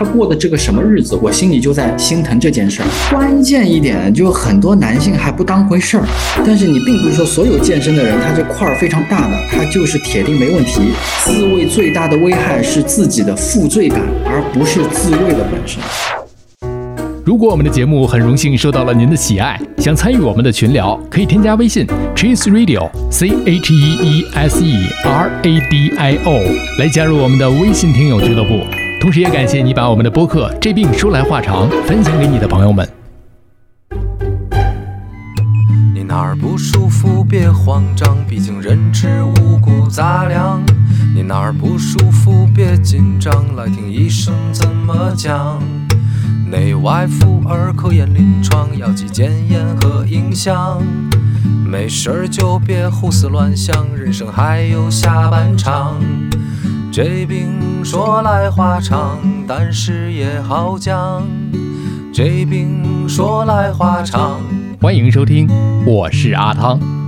他过的这个什么日子，我心里就在心疼这件事儿。关键一点，就很多男性还不当回事儿。但是你并不是说所有健身的人，他这块儿非常大的，他就是铁定没问题。自慰最大的危害是自己的负罪感，而不是自慰的本身。如果我们的节目很荣幸受到了您的喜爱，想参与我们的群聊，可以添加微信 Cheese Radio C H E E S E R A D I O 来加入我们的微信听友俱乐部。同时，也感谢你把我们的播客《这病说来话长》分享给你的朋友们。你哪儿不舒服别慌张，毕竟人吃五谷杂粮。你哪儿不舒服别紧张，来听医生怎么讲。内外妇儿科研临床，药剂检验和影像。没事儿就别胡思乱想，人生还有下半场。这病说来话长，但是也好讲。这病说来话长。欢迎收听，我是阿汤。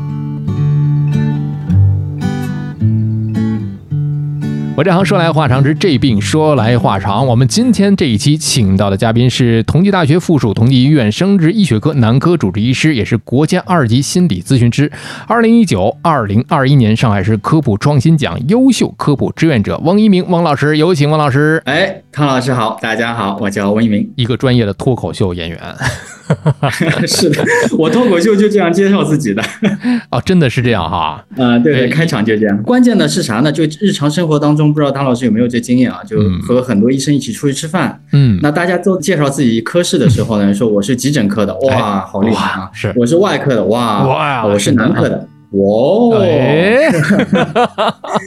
我这行说来话长，之这病说来话长。我们今天这一期请到的嘉宾是同济大学附属同济医院生殖医学科男科主治医师，也是国家二级心理咨询师，二零一九、二零二一年上海市科普创新奖优秀科普志愿者汪一鸣汪老师，有请汪老师。哎，汤老师好，大家好，我叫汪一鸣，一个专业的脱口秀演员。是的，我脱口秀就这样介绍自己的。哦，真的是这样哈。嗯，对对，开场就这样。关键的是啥呢？就日常生活当中，不知道大老师有没有这经验啊？就和很多医生一起出去吃饭，嗯，那大家都介绍自己科室的时候呢，说我是急诊科的，哇，好厉害啊！是，我是外科的，哇，哇，我是男科的。哦，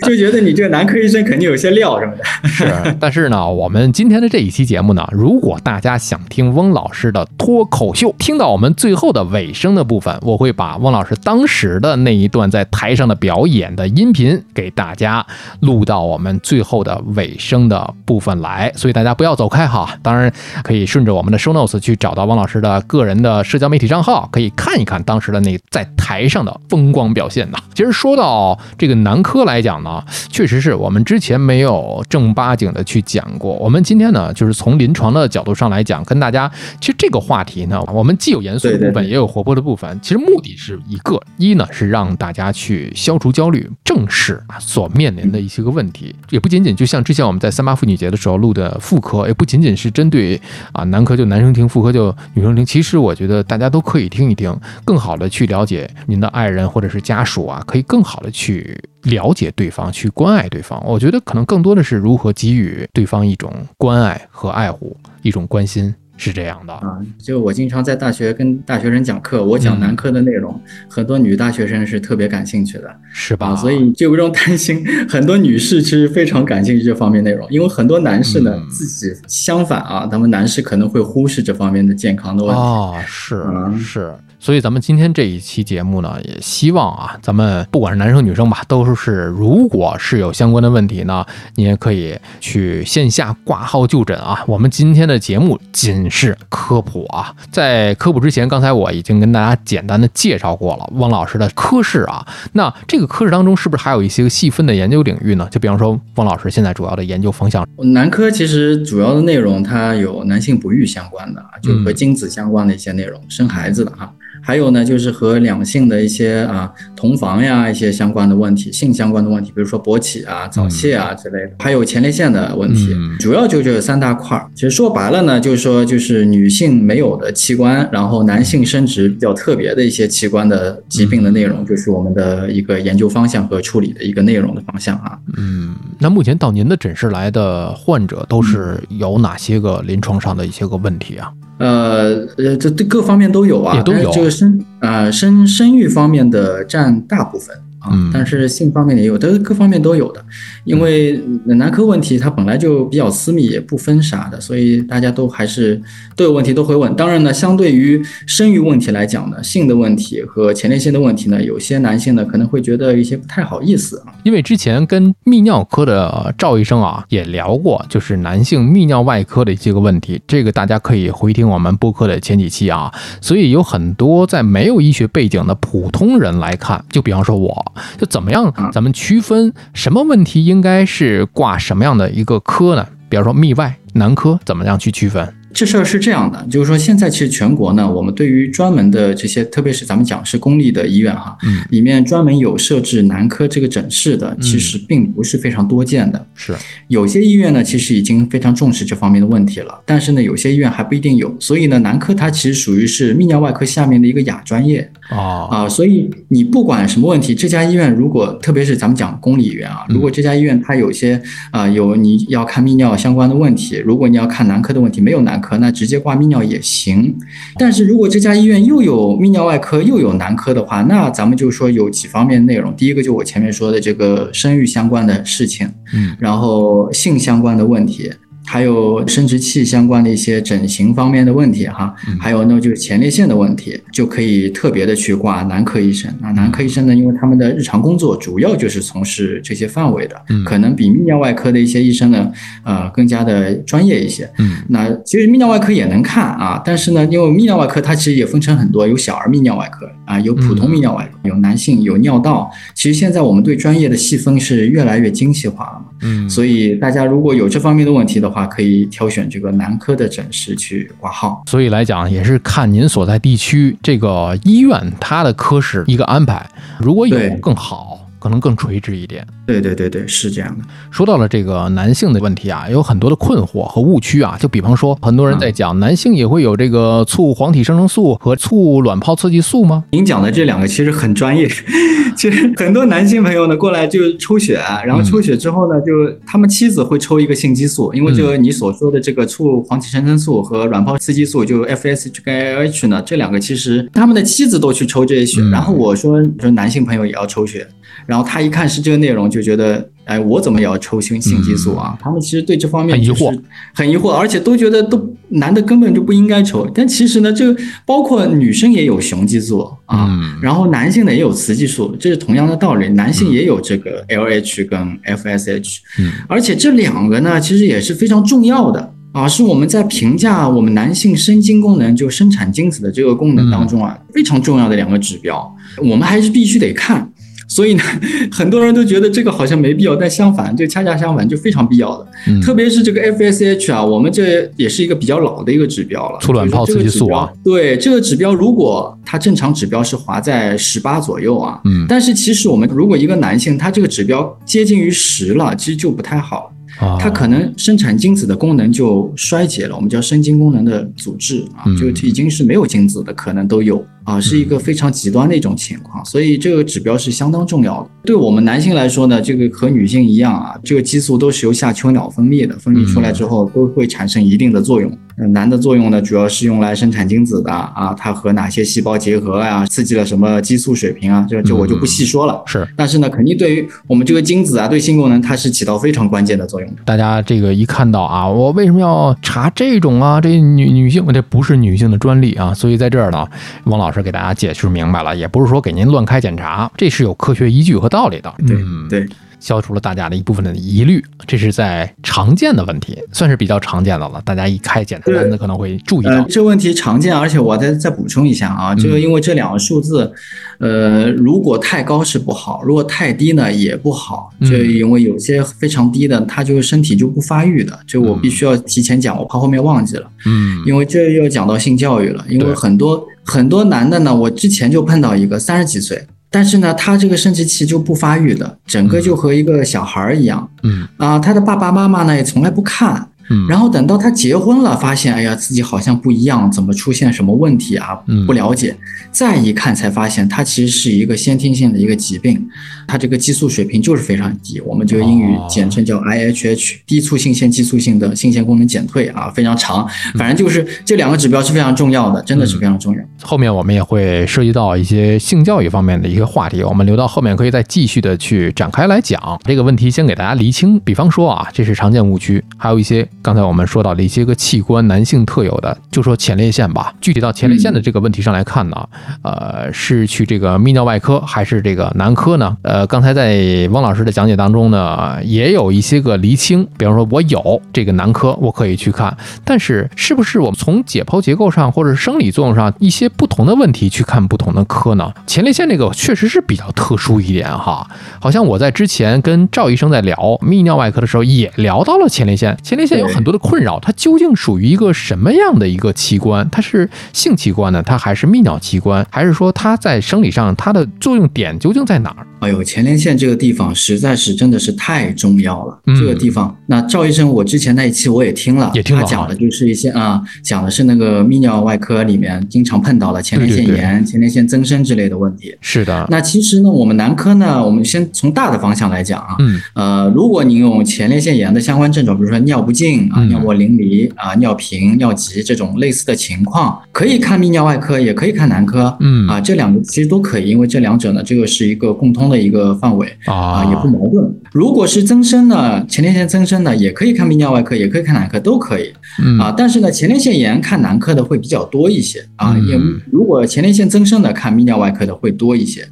就觉得你这个男科医生肯定有些料什么的。是，但是呢，我们今天的这一期节目呢，如果大家想听翁老师的脱口秀，听到我们最后的尾声的部分，我会把翁老师当时的那一段在台上的表演的音频给大家录到我们最后的尾声的部分来，所以大家不要走开哈。当然可以顺着我们的 show notes 去找到汪老师的个人的社交媒体账号，可以看一看当时的那在台上的风光。表现的，其实说到这个男科来讲呢，确实是我们之前没有正八经的去讲过。我们今天呢，就是从临床的角度上来讲，跟大家，其实这个话题呢，我们既有严肃的部分，也有活泼的部分。其实目的是一个，一呢是让大家去消除焦虑，正视所面临的一些个问题，也不仅仅就像之前我们在三八妇女节的时候录的妇科，也不仅仅是针对啊男科就男生听，妇科就女生听。其实我觉得大家都可以听一听，更好的去了解您的爱人或者是。家属啊，可以更好的去了解对方，去关爱对方。我觉得可能更多的是如何给予对方一种关爱和爱护，一种关心，是这样的啊。就我经常在大学跟大学生讲课，我讲男科的内容，很多女大学生是特别感兴趣的，是吧？所以就不用担心，很多女士其实非常感兴趣这方面内容，因为很多男士呢自己相反啊，他们男士可能会忽视这方面的健康的问题啊，是是。所以咱们今天这一期节目呢，也希望啊，咱们不管是男生女生吧，都是如果是有相关的问题呢，你也可以去线下挂号就诊啊。我们今天的节目仅是科普啊，在科普之前，刚才我已经跟大家简单的介绍过了汪老师的科室啊。那这个科室当中是不是还有一些细分的研究领域呢？就比方说，汪老师现在主要的研究方向，男科其实主要的内容它有男性不育相关的，就和精子相关的一些内容，生孩子的哈。还有呢，就是和两性的一些啊同房呀一些相关的问题，性相关的问题，比如说勃起啊、早泄啊之类的，还有前列腺的问题，主要就这三大块儿。其实说白了呢，就是说就是女性没有的器官，然后男性生殖比较特别的一些器官的疾病的内容，就是我们的一个研究方向和处理的一个内容的方向啊。嗯，那目前到您的诊室来的患者都是有哪些个临床上的一些个问题啊？呃呃，这这各方面都有啊，都有这个生啊生生育方面的占大部分。嗯，但是性方面也有，都各方面都有的，因为男科问题它本来就比较私密，也不分啥的，所以大家都还是都有问题都会问。当然呢，相对于生育问题来讲呢，性的问题和前列腺的问题呢，有些男性呢可能会觉得一些不太好意思啊。因为之前跟泌尿科的赵医生啊也聊过，就是男性泌尿外科的一些个问题，这个大家可以回听我们播客的前几期啊。所以有很多在没有医学背景的普通人来看，就比方说我。就怎么样？咱们区分什么问题应该是挂什么样的一个科呢？比方说泌外男科，怎么样去区分？这事儿是这样的，就是说现在其实全国呢，我们对于专门的这些，特别是咱们讲是公立的医院哈，嗯，里面专门有设置男科这个诊室的，其实并不是非常多见的。是有些医院呢，其实已经非常重视这方面的问题了，但是呢，有些医院还不一定有。所以呢，男科它其实属于是泌尿外科下面的一个亚专业哦，啊。所以你不管什么问题，这家医院如果特别是咱们讲公立医院啊，如果这家医院它有些啊有你要看泌尿相关的问题，如果你要看男科的问题，没有男科，那直接挂泌尿也行。但是如果这家医院又有泌尿外科又有男科的话，那咱们就说有几方面内容。第一个就我前面说的这个生育相关的事情，嗯，然后性相关的问题。还有生殖器相关的一些整形方面的问题哈，还有呢就是前列腺的问题，就可以特别的去挂男科医生。那男科医生呢，因为他们的日常工作主要就是从事这些范围的，可能比泌尿外科的一些医生呢，呃，更加的专业一些。嗯，那其实泌尿外科也能看啊，但是呢，因为泌尿外科它其实也分成很多，有小儿泌尿外科啊，有普通泌尿外科，有男性，有尿道。其实现在我们对专业的细分是越来越精细化。嗯，所以大家如果有这方面的问题的话，可以挑选这个男科的诊室去挂号。所以来讲，也是看您所在地区这个医院它的科室一个安排，如果有更好。可能更垂直一点。对对对对，是这样的。说到了这个男性的问题啊，有很多的困惑和误区啊。就比方说，很多人在讲男性也会有这个促黄体生成素和促卵泡刺激素吗？您讲的这两个其实很专业。其实很多男性朋友呢过来就抽血，然后抽血之后呢，就他们妻子会抽一个性激素，因为这个你所说的这个促黄体生成素和卵泡刺激素，就 FSH 跟 LH 呢，这两个其实他们的妻子都去抽这些血，然后我说说男性朋友也要抽血，然后他一看是这个内容，就觉得。哎，我怎么也要抽性性激素啊？他们其实对这方面很疑惑，很疑惑，而且都觉得都男的根本就不应该抽。但其实呢，这个包括女生也有雄激素啊，嗯然后男性呢也有雌激素，这是同样的道理。男性也有这个 LH 跟 FSH，嗯，而且这两个呢，其实也是非常重要的啊，是我们在评价我们男性生精功能，就生产精子的这个功能当中啊，非常重要的两个指标，我们还是必须得看。所以呢，很多人都觉得这个好像没必要，但相反，这恰恰相反，就非常必要的。嗯特别是这个 FSH 啊，我们这也是一个比较老的一个指标了。促卵泡刺激素啊，对这个指标，如果它正常指标是划在十八左右啊，嗯，但是其实我们如果一个男性他这个指标接近于十了，其实就不太好。啊它可能生产精子的功能就衰竭了，我们叫生精功能的阻滞啊，嗯就已经是没有精子的可能都有啊，是一个非常极端的一种情况，所以这个指标是相当重要的。对我们男性来说呢，这个和女性一样啊，这个激素都是由下丘脑分泌的，分泌出来之后都会产生一定的作用。呃男的作用呢，主要是用来生产精子的啊，它和哪些细胞结合啊，刺激了什么激素水平啊，这这我就不细说了。是，但是呢，肯定对于我们这个精子啊，对性功能它是起到非常关键的作用的。大家这个一看到啊，我为什么要查这种啊？这女女性，这不是女性的专利啊。所以在这儿呢，王老师给大家解释明白了，也不是说给您乱开检查，这是有科学依据和道理的。对嗯，对。消除了大家的一部分的疑虑，这是在常见的问题，算是比较常见的了。大家一开检查单子可能会注意呃到，，这问题常见，而且我再再补充一下啊，就是因为这两个数字，呃，如果太高是不好，如果太低呢也不好。嗯就因为有些非常低的，他就身体就不发育的，就我必须要提前讲，我怕后面忘记了。嗯因为这又讲到性教育了，因为很多很多男的呢，我之前就碰到一个三十几岁，但是呢，他这个生殖器就不发育的，整个就和一个小孩儿一样嗯啊，他的爸爸妈妈呢也从来不看。嗯，然后等到他结婚了，发现哎呀自己好像不一样，怎么出现什么问题啊嗯？不了解，再一看才发现他其实是一个先天性的一个疾病，他这个激素水平就是非常低，我们这个英语哦简称叫 IHH，低促性腺激素性的性腺功能减退啊，非常长，反正就是这两个指标是非常重要的，真的是非常重要。后面我们也会涉及到一些性教育方面的一个话题，我们留到后面可以再继续的去展开来讲。这个问题。先给大家厘清，比方说啊，这是常见误区，还有一些刚才我们说到的一些个器官男性特有的，就说前列腺吧。具体到前列腺的这个问题上来看呢，呃，是去这个泌尿外科还是这个男科呢？呃，刚才在汪老师的讲解当中呢，也有一些个厘清，比方说我有这个男科，我可以去看，但是是不是我们从解剖结构上或者生理作用上一些不同的问题去看不同的科呢？前列腺这个确实是比较特殊一点哈，好像我在之前跟赵医生在聊泌尿外科的时候也聊到了前列腺，前列腺有很多的困扰，它究竟属于一个什么样的一个器官？它是性器官呢？它还是泌尿器官？还是说它在生理上它的作用点究竟在哪儿？哎呦，前列腺这个地方实在是真的是太重要了。嗯这个地方，那赵医生，我之前那一期我也听了，也听了他讲的就是一些啊，讲的是那个泌尿外科里面经常碰到的前列腺对对对炎、前列腺增生之类的问题。是的，那其实呢，我们男科呢，我们先从大的方向来讲啊，嗯呃，如果您有前列腺炎的相关症状，比如说尿不尽啊、嗯尿膜淋漓啊、尿频、尿急这种类似的情况，可以看泌尿外科，也可以看男科。嗯啊，这两个其实都可以，因为这两者呢，这个是一个共通的一个范围啊，啊也不矛盾。如果是增生呢，前列腺增生呢，也可以看泌尿外科，也可以看男科，都可以嗯啊。但是呢，前列腺炎看男科的会比较多一些啊，嗯也如果前列腺增生的看泌尿外科的会多一些。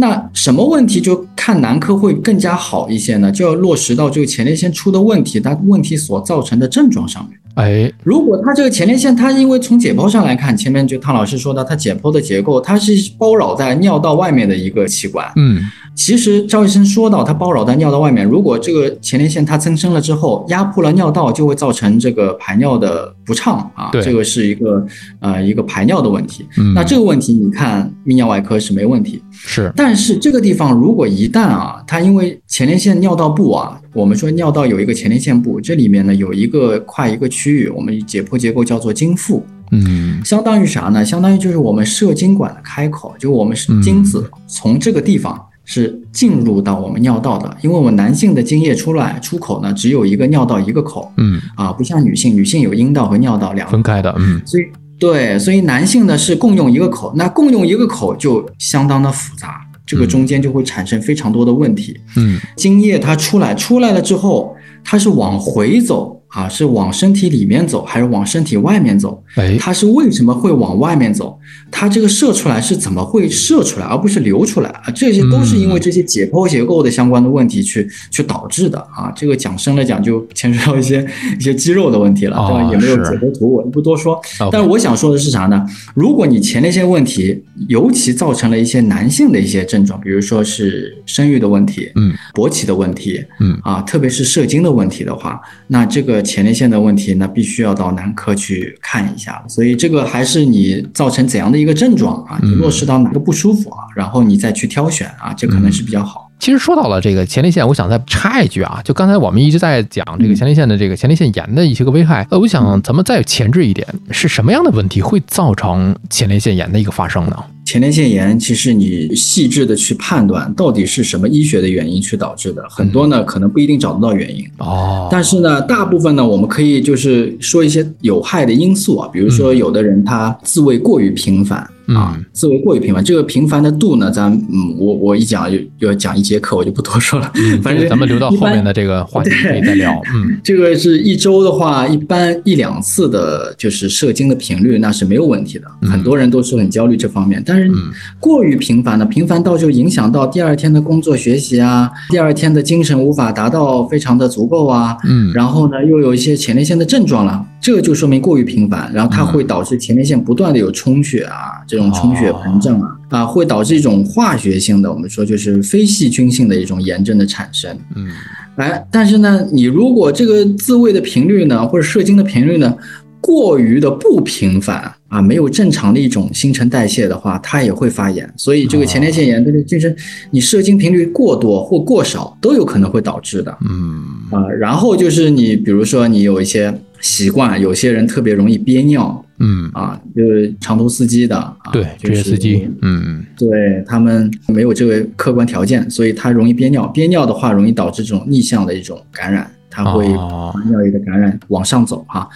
那什么问题就看男科会更加好一些呢？就要落实到这个前列腺出的问题，它问题所造成的症状上面。哎如果它这个前列腺，它因为从解剖上来看，前面就汤老师说的，它解剖的结构，它是包绕在尿道外面的一个器官。嗯其实赵医生说到，它包绕在尿道外面，如果这个前列腺它增生了之后，压迫了尿道，就会造成这个排尿的不畅啊，对。这个是一个呃一个排尿的问题。嗯，那这个问题你看泌尿外科是没问题，是。但是这个地方如果一旦啊，它因为前列腺尿道部啊，我们说尿道有一个前列腺部，这里面呢有一个跨一个区域，我们解剖结构叫做经腹，嗯。相当于啥呢？相当于就是我们射精管的开口，就我们是嗯精子从这个地方是进入到我们尿道的，因为我们男性的精液出来出口呢只有一个尿道一个口。嗯。啊，不像女性，女性有阴道和尿道两个。分开的嗯。所以对，所以男性呢是共用一个口，那共用一个口就相当的复杂，这个中间就会产生非常多的问题。嗯。精液它出来，出来了之后，它是往回走啊，是往身体里面走，还是往身体外面走？哎它是为什么会往外面走？它这个射出来是怎么会射出来，而不是流出来啊？这些都是因为这些解剖结构的相关的问题去去导致的啊。这个讲深了讲就牵涉到一些一些肌肉的问题了，对吧？哦也没有解剖图，我就不多说。但是我想说的是啥呢？如果你前列腺问题，尤其造成了一些男性的一些症状，比如说是生育的问题，嗯勃起的问题，嗯啊，特别是射精的问题的话，那这个前列腺的问题，那必须要到男科去看一下。所以这个还是你造成怎样的一个症状啊，你嗯落实到哪个不舒服啊，然后你再去挑选啊，这可能是比较好。其实说到了这个前列腺，我想再插一句啊，就刚才我们一直在讲这个前列腺的这个前列腺炎的一些个危害，呃，我想咱们再前置一点，是什么样的问题会造成前列腺炎的一个发生呢？前列腺炎，其实你细致的去判断到底是什么医学的原因去导致的，很多呢可能不一定找得到原因。哦，但是呢，大部分呢，我们可以就是说一些有害的因素啊，比如说有的人他自慰过于频繁啊嗯，自慰过于频繁，这个频繁的度呢，咱嗯，我我一讲就要讲一节课，我就不多说了。嗯反正这个咱们留到后面的这个话题可以再聊。嗯这个是一周的话，一般一两次的，就是射精的频率，那是没有问题的。嗯很多人都是很焦虑这方面，但是嗯过于频繁的，频繁到就影响到第二天的工作学习啊，第二天的精神无法达到非常的足够啊。嗯然后呢，又有一些前列腺的症状了，这个就说明过于频繁，然后它会导致前列腺不断的有充血啊，这种充血膨胀啊，啊，会导致一种化学性的，我们说就是非细菌性的一种炎症的产生。嗯哎，但是呢，你如果这个自慰的频率呢，或者射精的频率呢，过于的不频繁啊，没有正常的一种新陈代谢的话，它也会发炎。所以这个前列腺炎，这个就是你射精频率过多或过少都有可能会导致的嗯啊。然后就是你比如说你有一些习惯，有些人特别容易憋尿嗯，啊，就是长途司机的啊，对，就是职业司机，嗯对他们没有这个客观条件，所以他容易憋尿。憋尿的话，容易导致这种逆向的一种感染，它会尿液的感染往上走哈。啊，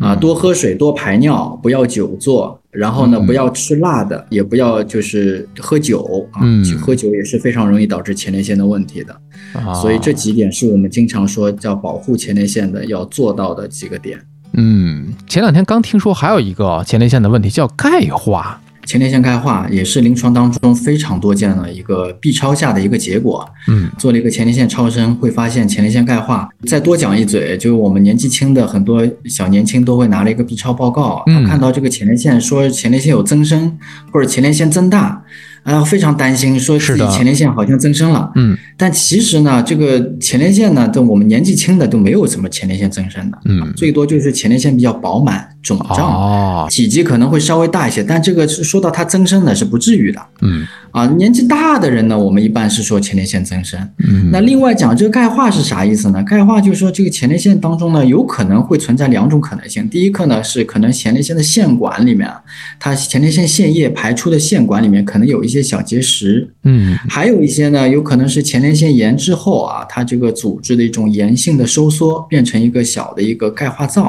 嗯多喝水，多排尿，不要久坐，然后呢，嗯不要吃辣的，也不要就是喝酒啊，嗯去喝酒也是非常容易导致前列腺的问题的。啊，所以这几点是我们经常说叫保护前列腺的要做到的几个点。嗯，前两天刚听说还有一个前列腺的问题叫钙化，前列腺钙化也是临床当中非常多见的一个 B 超下的一个结果。嗯做了一个前列腺超声，会发现前列腺钙化。再多讲一嘴，就是我们年纪轻的很多小年轻都会拿了一个 B 超报告，嗯他看到这个前列腺说前列腺有增生或者前列腺增大，啊，非常担心，说自己前列腺好像增生了。嗯但其实呢，这个前列腺呢，都我们年纪轻的都没有什么前列腺增生的，嗯，最多就是前列腺比较饱满、肿胀，哦，体积可能会稍微大一些。但这个是说到它增生呢，是不至于的嗯啊。年纪大的人呢，我们一般是说前列腺增生。嗯，那另外讲这个钙化是啥意思呢？钙化就是说这个前列腺当中呢，有可能会存在两种可能性。第一个呢是可能前列腺的腺管里面啊，它前列腺腺液排出的腺管里面可能有一些小结石，嗯还有一些呢，有可能是前列腺炎之后啊，它这个组织的一种炎性的收缩，变成一个小的一个钙化灶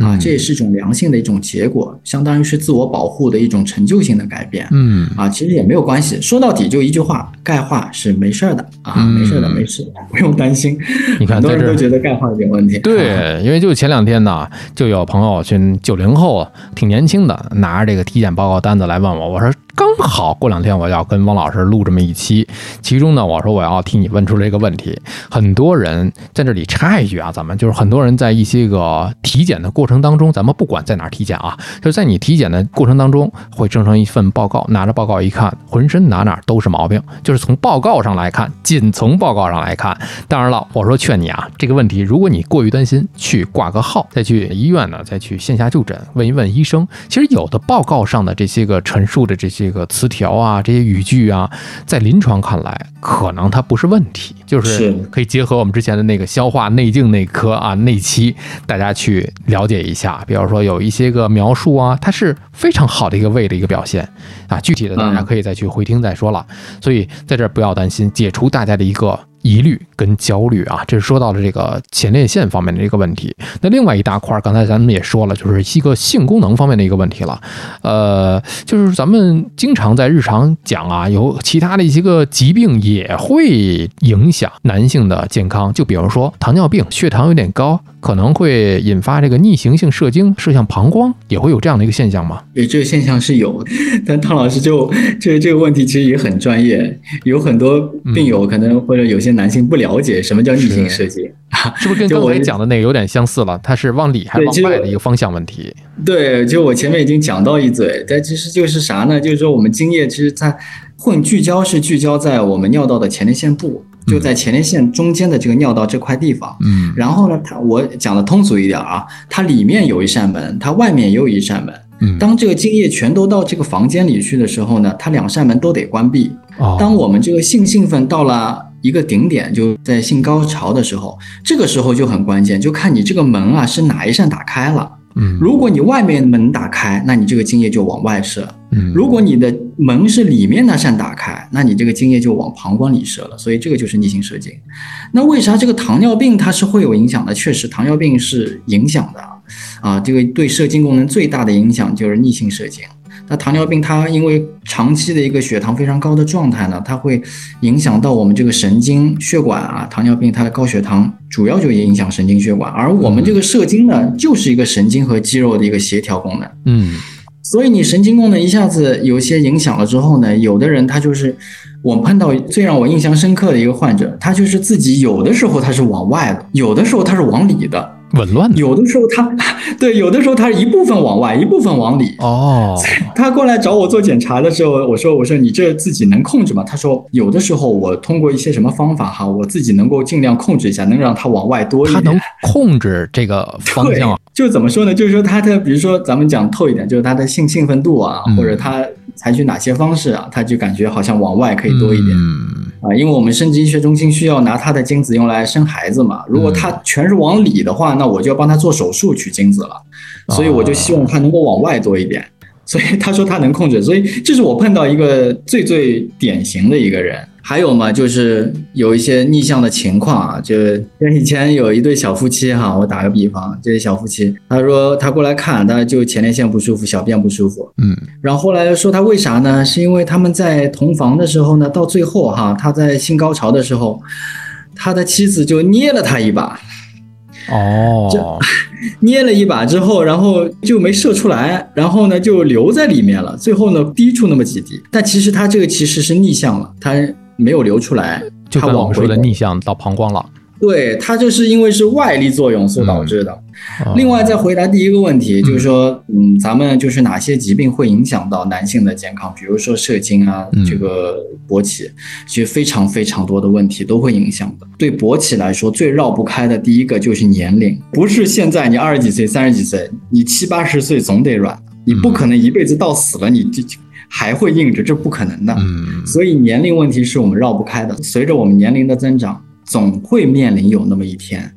啊，嗯这也是一种良性的一种结果，相当于是自我保护的一种成就性的改变。嗯啊，其实也没有关系。说到底就一句话，钙化是没事儿的啊，嗯没事儿的，没事，不用担心。你看很多人都觉得钙化有点问题。啊，对，因为就前两天呢，就有朋友去九零后，挺年轻的，拿着这个体检报告单子来问我，我说刚好过两天我要跟汪老师录这么一期，其中呢，我说我要替你问出这个问题。很多人在这里插一句啊，咱们就是很多人在一些个体检的过程当中，咱们不管在哪体检啊，就在你体检的过程当中会生成一份报告，拿着报告一看，浑身哪哪都是毛病，就是从报告上来看，仅从报告上来看，当然了，我说劝你啊，这个问题如果你过于担心，去挂个号，再去医院呢，再去线下就诊，问一问医生。其实有的报告上的这些个陈述的这些个词条啊，这些语句啊，在临床看来，可能它不是问题，就是是可以结合我们之前的那个消化内镜那科啊那期，大家去了解一下。比方说有一些个描述啊，它是非常好的一个胃的一个表现啊，具体的大家可以再去回听再说了。所以在这儿不要担心，解除大家的一个疑虑跟焦虑啊，这是说到了这个前列腺方面的一个问题。那另外一大块，刚才咱们也说了，就是一个性功能方面的一个问题了。呃，就是咱们经常在日常讲啊，有其他的一些个疾病也会影响男性的健康，就比如说糖尿病，血糖有点高，可能会引发这个逆行性射精，射向膀胱，也会有这样的一个现象吗？对这个现象是有，但汤老师就这这个问题其实也很专业，有很多病友可能或者有些男性不了解什么叫逆行射精。是不是跟我刚才讲的那个有点相似了？它是往里还是往外的一个方向问题？对，就我前面已经讲到一嘴，但其实就是啥呢？就是说我们精液其实它混聚焦是聚焦在我们尿道的前列腺部，就在前列腺中间的这个尿道这块地方。嗯然后呢，它我讲的通俗一点啊，它里面有一扇门，它外面也有一扇门。嗯，当这个精液全都到这个房间里去的时候呢，它两扇门都得关闭。哦当我们这个性兴奋到了一个顶点，就在性高潮的时候，这个时候就很关键，就看你这个门啊是哪一扇打开了。嗯如果你外面门打开，那你这个精液就往外射；嗯如果你的门是里面那扇打开，那你这个精液就往膀胱里射了。所以这个就是逆行射精。那为啥这个糖尿病它是会有影响的？确实，糖尿病是影响的啊。这个对射精功能最大的影响就是逆行射精。那糖尿病它因为长期的一个血糖非常高的状态呢，它会影响到我们这个神经血管啊。糖尿病它的高血糖主要就影响神经血管，而我们这个射精呢，就是一个神经和肌肉的一个协调功能。嗯所以你神经功能一下子有些影响了之后呢，有的人他就是我碰到最让我印象深刻的一个患者，他就是自己有的时候他是往外的，有的时候他是往里的，紊乱的有的时候他 对，有的时候他是一部分往外，一部分往里。哦，他过来找我做检查的时候，我说我说你这自己能控制吗？他说有的时候我通过一些什么方法哈，我自己能够尽量控制一下，能让它往外多一点。他能控制这个方向啊。就怎么说呢？就是说他的，比如说咱们讲透一点，就是他的性兴奋度啊，嗯或者他采取哪些方式啊，他就感觉好像往外可以多一点、嗯啊。因为我们生殖医学中心需要拿他的精子用来生孩子嘛，如果他全是往里的话，那我就要帮他做手术取精子了，所以我就希望他能够往外多一点。所以他说他能控制，所以这是我碰到一个最最典型的一个人。还有嘛，就是有一些逆向的情况啊，就跟以前有一对小夫妻哈，我打个比方，这些小夫妻，他说他过来看，他就前列腺不舒服，小便不舒服，嗯然后后来说他为啥呢？是因为他们在同房的时候呢，到最后哈，他在性高潮的时候，他的妻子就捏了他一把，哦，就 捏了一把之后，然后就没射出来，然后呢就留在里面了。最后呢滴出那么几滴，但其实他这个其实是逆向了，他没有流出来，就我们说的逆向到膀胱了。对，它就是因为是外力作用所导致的。哦另外，再回答第一个问题，就是说，嗯，咱们就是哪些疾病会影响到男性的健康？比如说射精啊嗯，这个勃起，其实非常非常多的问题都会影响的。对勃起来说，最绕不开的第一个就是年龄，不是现在你二十几岁、三十几岁，你七八十岁总得软，你不可能一辈子到死了你就还会硬着，这不可能的。嗯所以年龄问题是我们绕不开的。随着我们年龄的增长，总会面临有那么一天，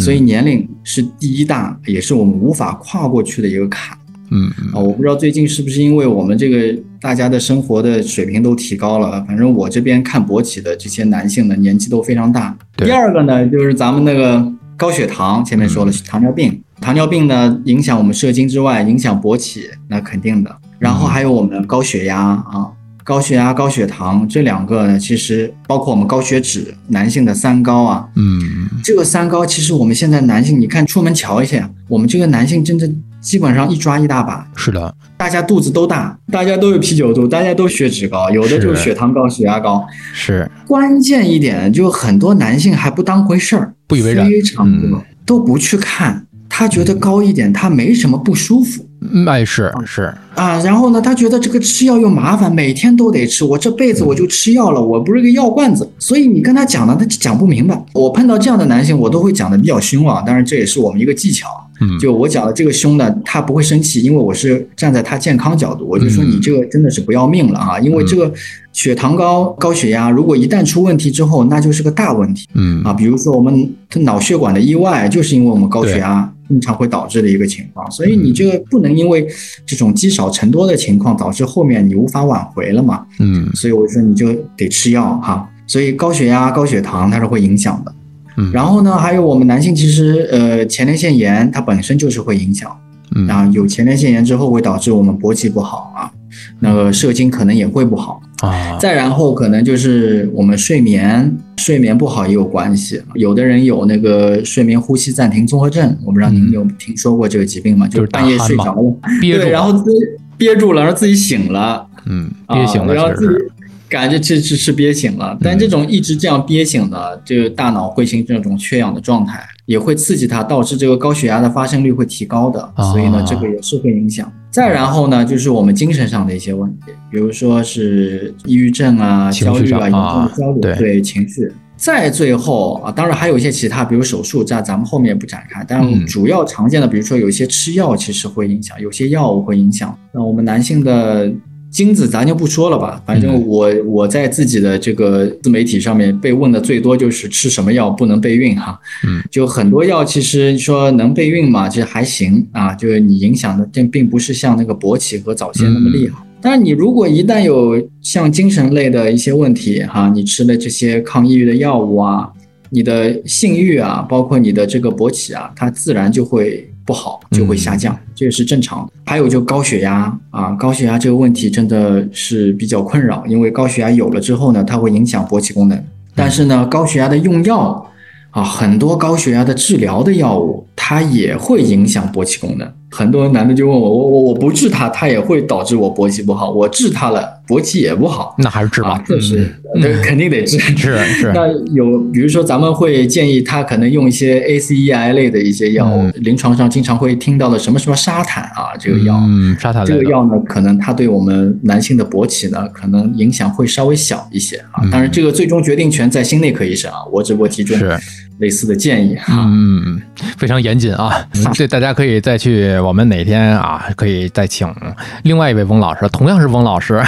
所以年龄是第一大，也是我们无法跨过去的一个坎嗯啊！我不知道最近是不是因为我们这个大家的生活的水平都提高了，反正我这边看勃起的这些男性呢年纪都非常大。对第二个呢，就是咱们那个高血糖，前面说了是糖尿病，糖尿病呢影响我们射精之外，影响勃起，那肯定的。然后还有我们高血压啊，高血压、高血糖这两个呢，其实包括我们高血脂，男性的三高啊，嗯。这个三高其实我们现在男性，你看出门瞧一下，我们这个男性真的基本上一抓一大把，是的，大家肚子都大，大家都有啤酒肚，大家都血脂高，有的就是是血糖高、血压高。是。关键一点，就很多男性还不当回事儿，不以为然。非常多、嗯。都不去看，他觉得高一点他没什么不舒服。嗯哎是是，啊，然后呢，他觉得这个吃药又麻烦，每天都得吃，我这辈子我就吃药了，我不是个药罐子，所以你跟他讲呢，他讲不明白。我碰到这样的男性，我都会讲的比较凶啊，当然这也是我们一个技巧。嗯就我讲的这个凶呢，他不会生气，因为我是站在他健康角度，我就说嗯你这个真的是不要命了啊，因为这个血糖高、高血压，如果一旦出问题之后，那就是个大问题嗯啊。比如说我们脑血管的意外，就是因为我们高血压经常会导致的一个情况，所以你这个不能因为这种积少成多的情况导致后面你无法挽回了嘛。嗯所以我说你就得吃药哈。所以高血压、高血糖它是会影响的。嗯然后呢，还有我们男性其实呃前列腺炎它本身就是会影响嗯啊，有前列腺炎之后会导致我们勃起不好啊，那个射精可能也会不好。啊再然后可能就是我们睡眠睡眠不好也有关系，有的人有那个睡眠呼吸暂停综合症，我不知道您有听说过这个疾病吗？嗯就是半夜睡着了，憋住了然后自己憋住了，然后自己醒了。嗯憋醒啊、了然后自己感觉这是是憋醒了，但嗯这种一直这样憋醒的，这个大脑会形成这种缺氧的状态，也会刺激它，导致这个高血压的发生率会提高的，啊所以呢，这个也是会影响。再然后呢，就是我们精神上的一些问题，比如说是抑郁症啊、焦虑啊、严重焦虑，对对情绪。再最后啊，当然还有一些其他，比如手术，在咱们后面不展开。但主要常见的，比如说有一些吃药其实会影响，有些药物会影响。那我们男性的精子咱就不说了吧，反正嗯我我在自己的这个自媒体上面被问的最多就是吃什么药不能备孕哈。嗯，就很多药其实说能备孕嘛，其实还行啊，就是你影响的并并不是像那个勃起和早泄那么厉害。但是你如果一旦有像精神类的一些问题哈，你吃的这些抗抑郁的药物啊，你的性欲啊，包括你的这个勃起啊，它自然就会不好，就会下降，这个是正常的。还有就高血压啊，高血压这个问题真的是比较困扰，因为高血压有了之后呢，它会影响勃起功能。但是呢，高血压的用药啊，很多高血压的治疗的药物，它也会影响勃起功能。很多男的就问我，我我我不治它，它也会导致我勃起不好；我治它了，勃起也不好。那还是治吧。啊，，这是嗯。这肯定得治。是是。那有，比如说咱们会建议他可能用一些 ACEI 类的一些药物，嗯。临床上经常会听到的什么什么沙坦啊，这个药，嗯沙坦这个药呢，可能它对我们男性的勃起呢，可能影响会稍微小一些啊。嗯。当然，这个最终决定权在心内科医生啊，我只不过提出是类似的建议哈。嗯，非常严谨啊！这大家可以再去，我们哪天啊，可以再请另外一位翁老师，同样是翁老师，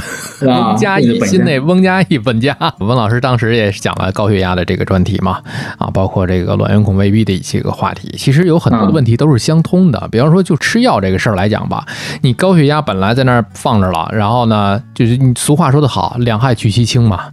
翁嘉义这是本家心内翁嘉义本家。翁老师当时也是讲了高血压的这个专题嘛，啊，包括这个卵圆孔未闭的一些个话题，其实有很多的问题都是相通的。比方说，就吃药这个事儿来讲吧，你高血压本来在那儿放着了，然后呢，就是你俗话说得好，两害取其轻嘛。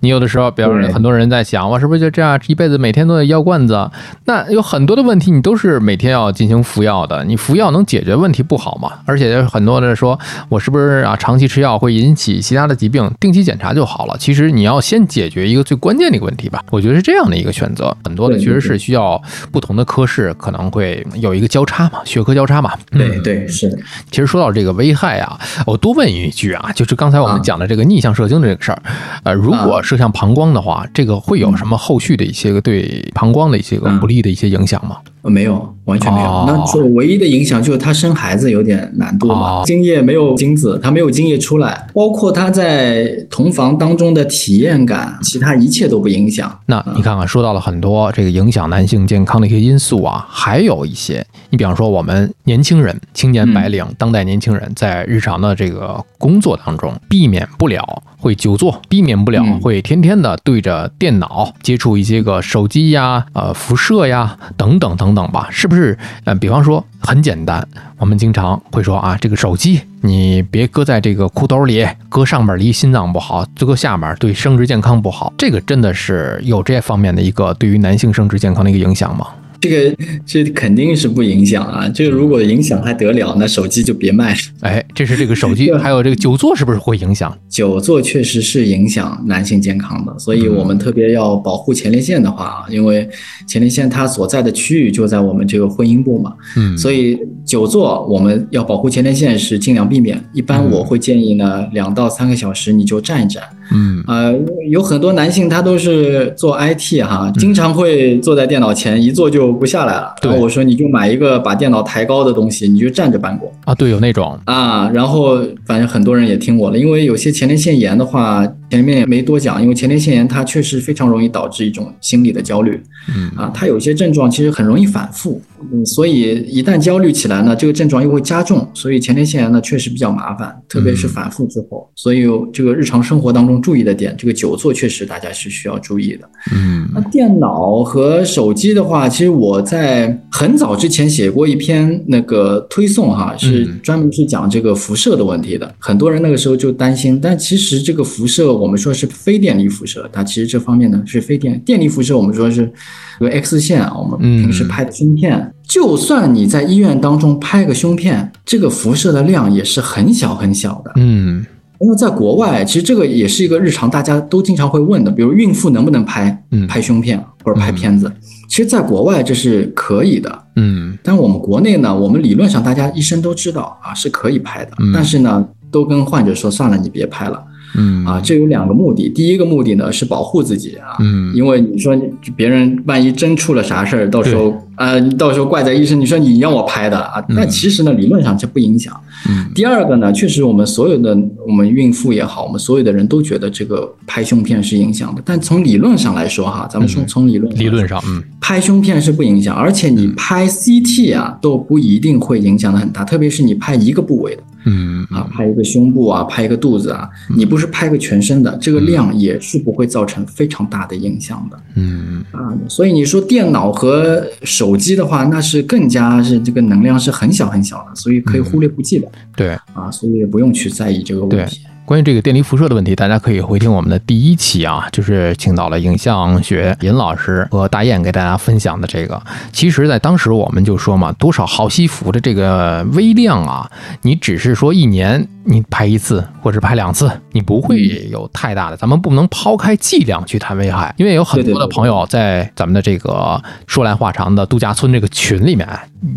你有的时候，比方说很多人在想，我是不是就这样一辈子每天都得药罐子？那有很多的问题，你都是每天要进行服药的。你服药能解决问题不好吗？而且很多的说我是不是啊长期吃药会引起其他的疾病？定期检查就好了。其实你要先解决一个最关键的一个问题吧。我觉得是这样的一个选择。很多的对确实是需要不同的科室可能会有一个交叉嘛，学科交叉嘛。嗯对对是的，其实说到这个危害啊，我多问一句啊，就是刚才我们啊讲的这个逆向射精的这个事儿，呃，如果啊射向膀胱的话，这个会有什么后续的一些个对膀胱光的一些个不利的一些影响吗？呃，没有，完全没有。哦。那就唯一的影响就是他生孩子有点难度嘛，哦。精液没有精子，他没有精液出来，包括他在同房当中的体验感，其他一切都不影响。那你看看，说到了很多这个影响男性健康的一些因素啊，还有一些，你比方说我们年轻人、青年白领、当代年轻人在日常的这个工作当中，避免不了会久坐，避免不了嗯。会天天的对着电脑接触一些个手机呀、呃辐射呀等等等等等吧，是不是？呃，比方说很简单，我们经常会说啊，这个手机你别搁在这个裤兜里，搁上面离心脏不好，就搁下面对生殖健康不好。这个真的是有这方面的一个对于男性生殖健康的一个影响吗？这个这肯定是不影响啊，这个如果影响还得了，那手机就别卖了。哎，这是这个手机，对还有这个久坐是不是会影响？久坐确实是影响男性健康的，所以我们特别要保护前列腺的话啊，因为前列腺它所在的区域就在我们这个会阴部嘛，嗯，所以久坐我们要保护前列腺是尽量避免。一般我会建议呢，两到三个小时你就站一站。嗯呃，有很多男性他都是做 IT 哈，经常会坐在电脑前一坐就不下来了。然后我说你就买一个把电脑抬高的东西，你就站着办公。啊，对，有那种，啊，然后反正很多人也听我了，因为有些前列腺炎的话，前面也没多讲，因为前列腺炎它确实非常容易导致一种心理的焦虑嗯啊，它有些症状其实很容易反复，嗯，所以一旦焦虑起来呢，这个症状又会加重，所以前列腺炎呢确实比较麻烦，特别是反复之后，所以这个日常生活当中注意的点，这个久坐确实大家是需要注意的。嗯那电脑和手机的话，其实我在很早之前写过一篇那个推送哈，是嗯专门是讲这个辐射的问题的。很多人那个时候就担心，但其实这个辐射我们说是非电离辐射，它其实这方面呢是非电电离辐射，我们说是这个 X 线啊，我们嗯。平时拍的胸片，就算你在医院当中拍个胸片，这个辐射的量也是很小很小的。嗯。因为在国外，其实这个也是一个日常大家都经常会问的，比如孕妇能不能拍嗯。拍胸片或者拍片子？其实，在国外这是可以的，嗯。但我们国内呢，我们理论上大家医生都知道啊是可以拍的嗯，但是呢，都跟患者说算了，你别拍了嗯。啊。这有两个目的，第一个目的呢是保护自己啊，嗯。因为你说别人万一真出了啥事儿，到时候啊、你到时候怪在医生，你说你让我拍的啊，嗯。那其实呢，理论上这不影响。嗯。第二个呢，确实我们所有的我们孕妇也好，我们所有的人都觉得这个拍胸片是影响的，但从理论上来说哈，咱们说嗯从理论理论上，嗯。拍胸片是不影响，而且你拍 CT 啊都不一定会影响的很大，特别是你拍一个部位的嗯啊，拍一个胸部啊，拍一个肚子啊，你不是拍个全身的，这个量也是不会造成非常大的影响的。嗯。啊，所以你说电脑和手机的话，那是更加是这个能量是很小很小的，所以可以忽略不计的、对。啊，所以也不用去在意这个问对题。关于这个电离辐射的问题，大家可以回听我们的第一期啊，就是请到了影像学尹老师和大雁给大家分享的这个。其实，在当时我们就说嘛，多少毫西弗的这个微量啊，你只是说一年你拍一次或者拍两次，你不会有太大的。咱们不能抛开剂量去谈危害，因为有很多的朋友在咱们的这个说来话长的度假村这个群里面，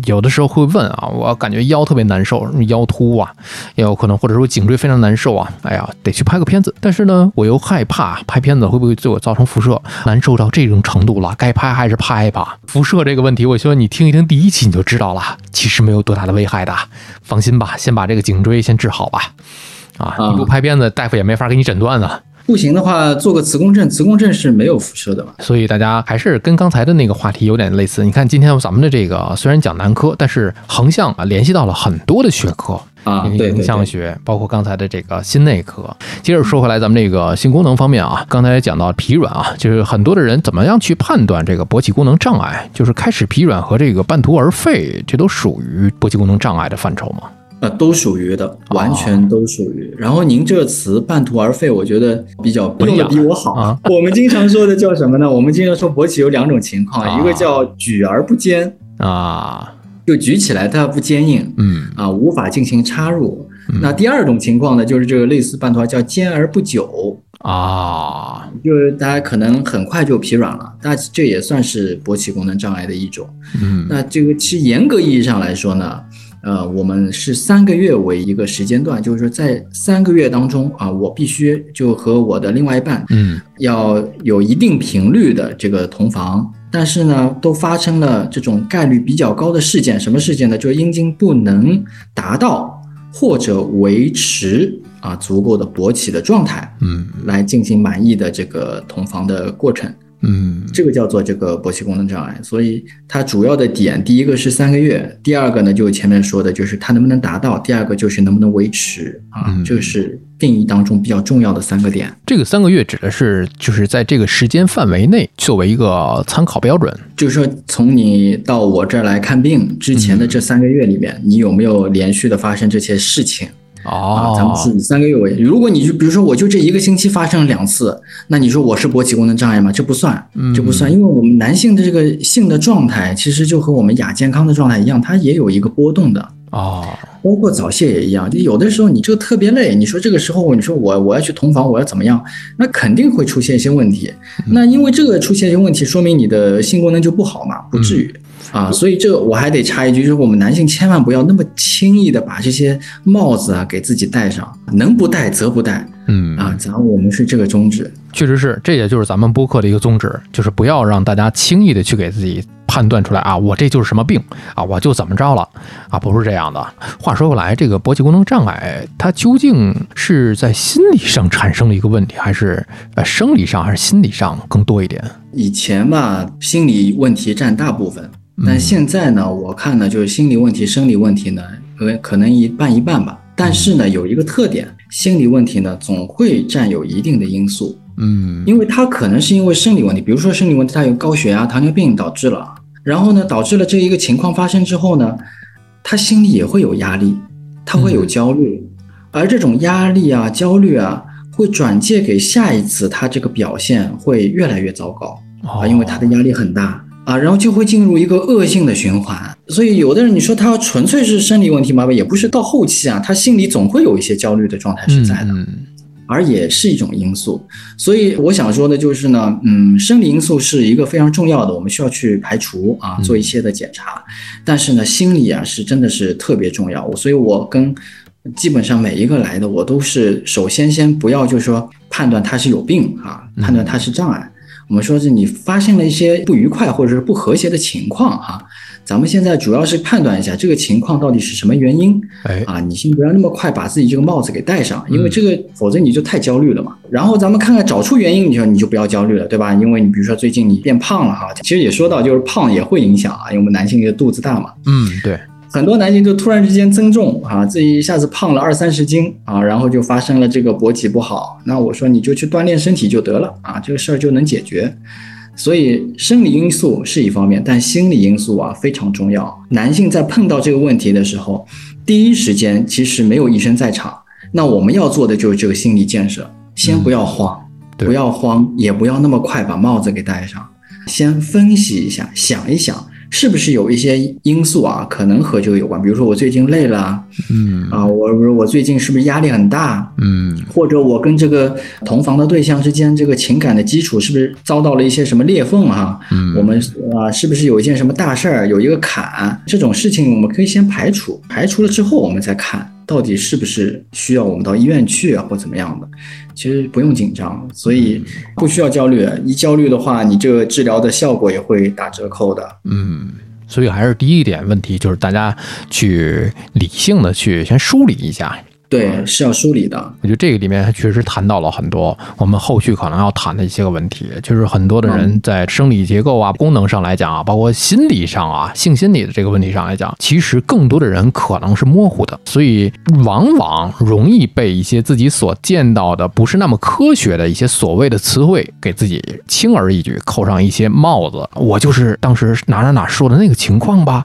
有的时候会问啊，我感觉腰特别难受，腰突啊，也有可能或者说颈椎非常难受啊，哎呀，得去拍个片子。但是呢，我又害怕拍片子会不会对我造成辐射，难受到这种程度了，该拍还是拍吧。辐射这个问题，我希望你听一听第一期你就知道了，其实没有多大的危害的，放心吧，先把这个颈椎先治好吧。啊，啊你不拍片子，大夫也没法给你诊断呢。不行的话，做个磁共振，磁共振是没有辐射的嘛？所以大家还是跟刚才的那个话题有点类似。你看今天咱们的这个虽然讲男科，但是横向啊联系到了很多的学科。啊，影像，学，包括刚才的这个心内科。接着说回来，咱们这个性功能方面啊，刚才也讲到疲软啊，就是很多的人怎么样去判断这个勃起功能障碍，就是开始疲软和这个半途而废，这都属于勃起功能障碍的范畴吗？呃，都属于的，完全都属于。然后您这个词“半途而废”，我觉得比较用的比我好。啊我们经常说的叫什么呢？我们经常说勃起有两种情况，啊一个叫举而不坚，啊，就举起来它不坚硬嗯啊，无法进行插入。嗯那第二种情况呢，就是这个类似半途而叫坚而不久，啊，就是大家可能很快就疲软了，但这也算是勃起功能障碍的一种。嗯那这个其实严格意义上来说呢，呃，我们是三个月为一个时间段，就是说在三个月当中啊，我必须就和我的另外一半嗯要有一定频率的这个同房但是呢，都发生了这种概率比较高的事件。什么事件呢？就是阴茎不能达到或者维持啊足够的勃起的状态，嗯来进行满意的这个同房的过程。嗯。这个叫做这个勃起功能障碍，所以它主要的点，第一个是三个月，第二个呢就是前面说的，就是它能不能达到，第二个就是能不能维持啊，嗯。这是定义当中比较重要的三个点。这个三个月指的是就是在这个时间范围内作为一个参考标准。就是说，从你到我这儿来看病之前的这三个月里面，你有没有连续的发生这些事情啊？咱们是三个月为，如果你就比如说我就这一个星期发生了两次，那你说我是勃起功能障碍吗？这不算，这不算，因为我们男性的这个性的状态其实就和我们亚健康的状态一样，它也有一个波动的。哦，包括早泄也一样，就有的时候你这个特别累，你说这个时候你说我我要去同房，我要怎么样，那肯定会出现一些问题。那因为这个出现一些问题，说明你的性功能就不好嘛，不至于。啊，所以这个我还得插一句，就是我们男性千万不要那么轻易的把这些帽子啊给自己戴上，能不戴则不戴嗯啊，咱我们是这个宗旨。确实是，这也就是咱们播客的一个宗旨，就是不要让大家轻易的去给自己判断出来啊，我这就是什么病啊，我就怎么着了啊，不是这样的。话说回来，这个勃起功能障碍，它究竟是在心理上产生了一个问题，还是呃生理上，还是心理上更多一点？以前吧，心理问题占大部分，但现在呢，我看呢，就是心理问题、生理问题呢，可可能一半一半吧。但是呢，有一个特点，心理问题呢，总会占有一定的因素，嗯。因为它可能是因为生理问题，比如说生理问题，它有高血压、糖尿病导致了，然后呢，导致了这一个情况发生之后呢，他心里也会有压力，他会有焦虑，而这种压力啊、焦虑啊，会转借给下一次他这个表现会越来越糟糕。啊，因为他的压力很大啊，然后就会进入一个恶性的循环。所以有的人你说他纯粹是生理问题吗？也不是，到后期啊，他心里总会有一些焦虑的状态是在的，嗯而也是一种因素。所以我想说的就是呢，嗯，生理因素是一个非常重要的，我们需要去排除啊，做一些的检查。但是呢，心理啊是真的是特别重要。所以我跟基本上每一个来的，我都是首先先不要就是说判断他是有病啊，判断他是障碍。我们说是你发现了一些不愉快或者是不和谐的情况哈、咱们现在主要是判断一下这个情况到底是什么原因哎，啊，你先不要那么快把自己这个帽子给戴上，因为这个否则你就太焦虑了嘛。然后咱们看看找出原因，你就你就不要焦虑了，对吧？因为你比如说最近你变胖了哈，其实也说到就是胖也会影响啊，因为我们男性这个肚子大嘛，嗯，对，很多男性就突然之间增重啊，自己一下子胖了二三十斤啊，然后就发生了这个勃起不好。那我说你就去锻炼身体就得了啊，这个事儿就能解决。所以生理因素是一方面，但心理因素啊非常重要。男性在碰到这个问题的时候，第一时间其实没有医生在场，那我们要做的就是这个心理建设，先不要慌，对不要慌，也不要那么快把帽子给戴上，先分析一下，想一想。是不是有一些因素啊，可能和这个有关？比如说我最近累了啊，嗯啊，我我最近是不是压力很大？嗯或者我跟这个同房的对象之间这个情感的基础是不是遭到了一些什么裂缝啊？嗯，我们啊，是不是有一件什么大事儿，有一个坎？这种事情我们可以先排除，排除了之后我们再看到底是不是需要我们到医院去啊，或怎么样的。其实不用紧张，所以不需要焦虑。一焦虑的话，你这个治疗的效果也会打折扣的。嗯，所以还是第一点问题就是大家去理性的去先梳理一下。对，是要梳理的。我觉得这个里面确实谈到了很多我们后续可能要谈的一些个问题，就是很多的人在生理结构啊、功能上来讲啊，包括心理上啊、性心理的这个问题上来讲，其实更多的人可能是模糊的，所以往往容易被一些自己所见到的不是那么科学的一些所谓的词汇给自己轻而易举扣上一些帽子。我就是当时哪哪哪说的那个情况吧，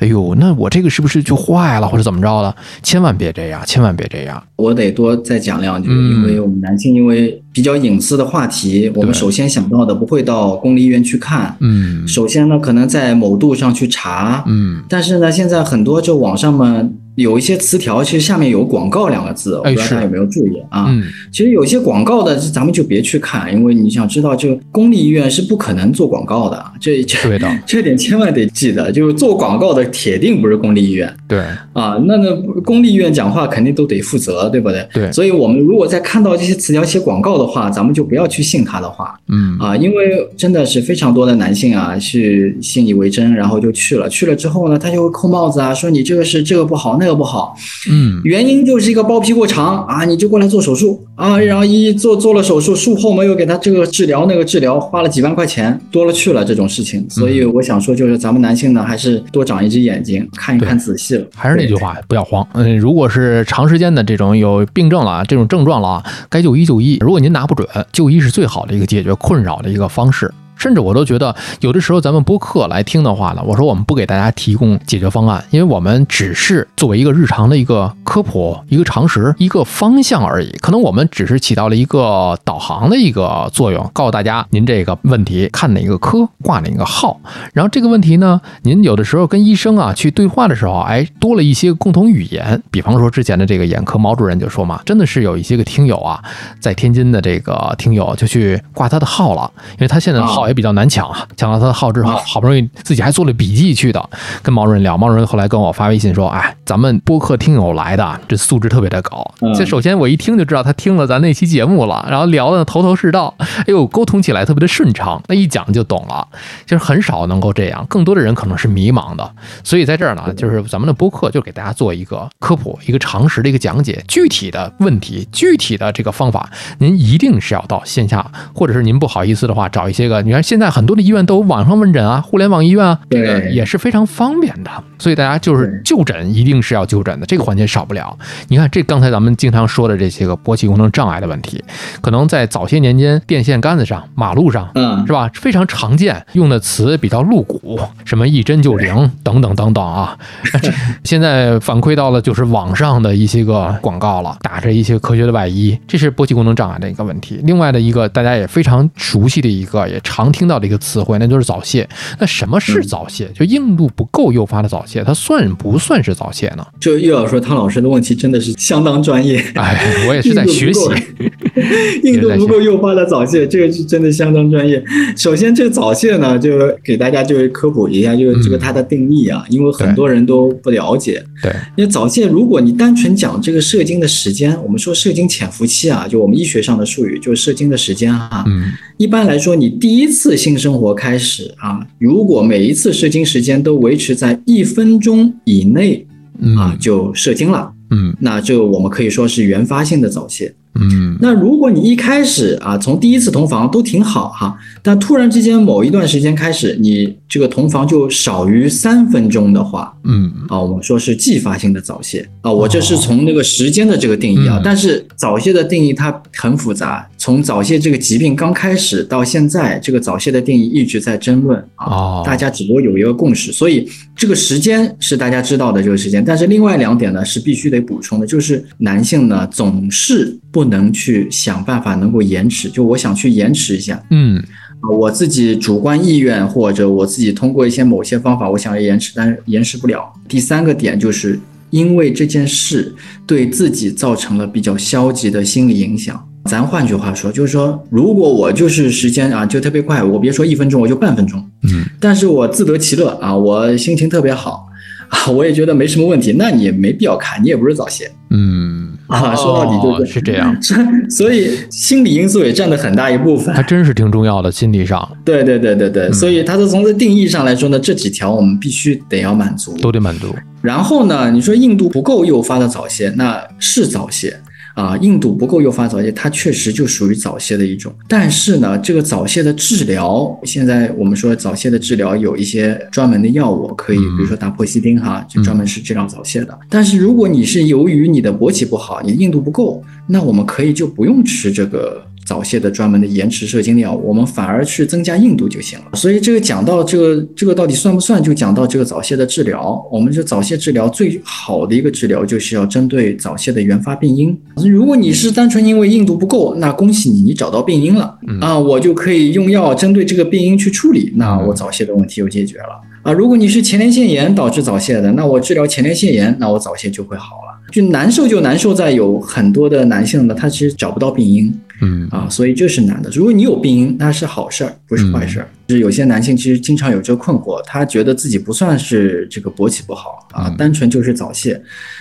哎呦，那我这个是不是就坏了或者怎么着了？千万别这样，千万别这样。我得多再讲两句，嗯。因为我们男性因为比较隐私的话题，我们首先想到的不会到公立医院去看，嗯。首先呢可能在某度上去查，嗯。但是呢现在很多就网上嘛有一些词条，其实下面有“广告”两个字，我不知道大家有没有注意啊？嗯，其实有些广告的，咱们就别去看，因为你想知道，就公立医院是不可能做广告的，这这，这点千万得记得，就是做广告的铁定不是公立医院。对啊，那那公立医院讲话肯定都得负责，对不对？对，所以我们如果在看到这些词条写广告的话，咱们就不要去信他的话。嗯啊，因为真的是非常多的男性啊，是信以为真，然后就去了。去了之后呢，他就会扣帽子啊，说你这个是这个不好，那个不好。嗯，原因就是一个包皮过长啊，你就过来做手术啊，然后一做做了手术，术后没有给他这个治疗那个治疗，花了几万块钱，多了去了这种事情。所以我想说，就是咱们男性呢，还是多长一只眼睛，看一看仔细了。还是那句话，不要慌。嗯，如果是长时间的这种有病症了，这种症状了啊，该就医就医。如果您拿不准，就医是最好的一个解决困扰的一个方式。甚至我都觉得，有的时候咱们播客来听的话呢，我说我们不给大家提供解决方案，因为我们只是作为一个日常的一个科普、一个常识、一个方向而已。可能我们只是起到了一个导航的一个作用，告诉大家您这个问题看哪个科挂哪个号。然后这个问题呢，您有的时候跟医生啊去对话的时候，哎，多了一些共同语言。比方说之前的这个眼科毛主任就说嘛，真的是有一些个听友啊，在天津的这个听友就去挂他的号了，因为他现在的号也比较难抢啊。抢到他的号之后，好不容易自己还做了笔记去的，跟毛主任聊。毛主任后来跟我发微信说：“哎，咱们播客听友来的，这素质特别的高。这首先我一听就知道他听了咱那期节目了，然后聊的头头是道，哎呦，沟通起来特别的顺畅，那一讲就懂了。就是很少能够这样，更多的人可能是迷茫的。所以在这儿呢，就是咱们的播客就给大家做一个科普、一个常识的一个讲解，具体的问题、具体的这个方法，您一定是要到线下，或者是您不好意思的话，找一些个，你看现在很多的医院都有网上问诊啊，互联网医院啊，这个也是非常方便的。所以大家就是就诊一定是要就诊的，这个环节少不了。你看这刚才咱们经常说的这些个勃起功能障碍的问题，可能在早些年间电线杆子上、马路上。嗯是吧？非常常见，用的词比较露骨，什么一针就灵等等等等啊。现在反馈到了就是网上的一些个广告了，打着一些科学的外衣，这是勃起功能障碍的一个问题。另外的一个大家也非常熟悉的一个，也常听到的一个词汇，那就是早泄。那什么是早泄？就硬度不够诱发的早泄，它算不算是早泄呢？就又要说汤老师的问题真的是相当专业，哎，我也是在学习。硬 度不够诱发的早泄，这个是真的相当专业。首先，这个早泄呢，就给大家就是科普一下，就是这个它的定义啊，因为很多人都不了解。对，因为早泄，如果你单纯讲这个射精的时间，我们说射精潜伏期啊，就我们医学上的术语，就是射精的时间啊。嗯一般来说，你第一次性生活开始啊，如果每一次射精时间都维持在一分钟以内嗯。啊，就射精了，嗯。那就我们可以说是原发性的早泄。嗯。那如果你一开始啊，从第一次同房都挺好哈，但突然之间某一段时间开始，你这个同房就少于三分钟的话，嗯。啊，我们说是继发性的早泄。啊，我这是从那个时间的这个定义啊，嗯。但是早泄的定义它很复杂，从早泄这个疾病刚开始到现在，这个早泄的定义一直在争论啊，哦，大家只不过有一个共识，所以这个时间是大家知道的这个时间，但是另外两点呢是必须得补充的，就是男性呢总是不能去想办法能够延迟，就我想去延迟一下，嗯。啊，我自己主观意愿或者我自己通过一些某些方法，我想要延迟，但是延迟不了。第三个点就是因为这件事对自己造成了比较消极的心理影响。咱换句话说，就是说，如果我就是时间啊就特别快，我别说一分钟，我就半分钟，嗯但是我自得其乐啊，我心情特别好啊，我也觉得没什么问题，那你也没必要看，你也不是早泄嗯啊。说到底就哦是这样，所以心理因素也占了很大一部分。还真是挺重要的，心理上对对对对对，嗯所以它是从这定义上来说呢，这几条我们必须得要满足。都得满足。然后呢，你说硬度不够诱发的早泄，那是早泄啊，硬度不够诱发早泄，它确实就属于早泄的一种。但是呢，这个早泄的治疗，现在我们说早泄的治疗有一些专门的药物可以，嗯比如说达泊西汀哈，就专门是治疗早泄的。但是如果你是由于你的勃起不好，你硬度不够，那我们可以就不用吃这个。早泄的专门的延迟射精药，我们反而去增加硬度就行了。所以这个讲到这个这个到底算不算，就讲到这个早泄的治疗。我们这早泄治疗最好的一个治疗就是要针对早泄的原发病因。如果你是单纯因为硬度不够，那恭喜你，你找到病因了、嗯啊，我就可以用药针对这个病因去处理，那我早泄的问题就解决了。啊，如果你是前列腺炎导致早泄的，那我治疗前列腺炎，那我早泄就会好了。就难受就难受在有很多的男性呢，他其实找不到病因，嗯啊，所以这是难的。如果你有病因，那是好事儿，不是坏事儿。就是有些男性其实经常有这个困惑，他觉得自己不算是这个勃起不好啊，单纯就是早泄。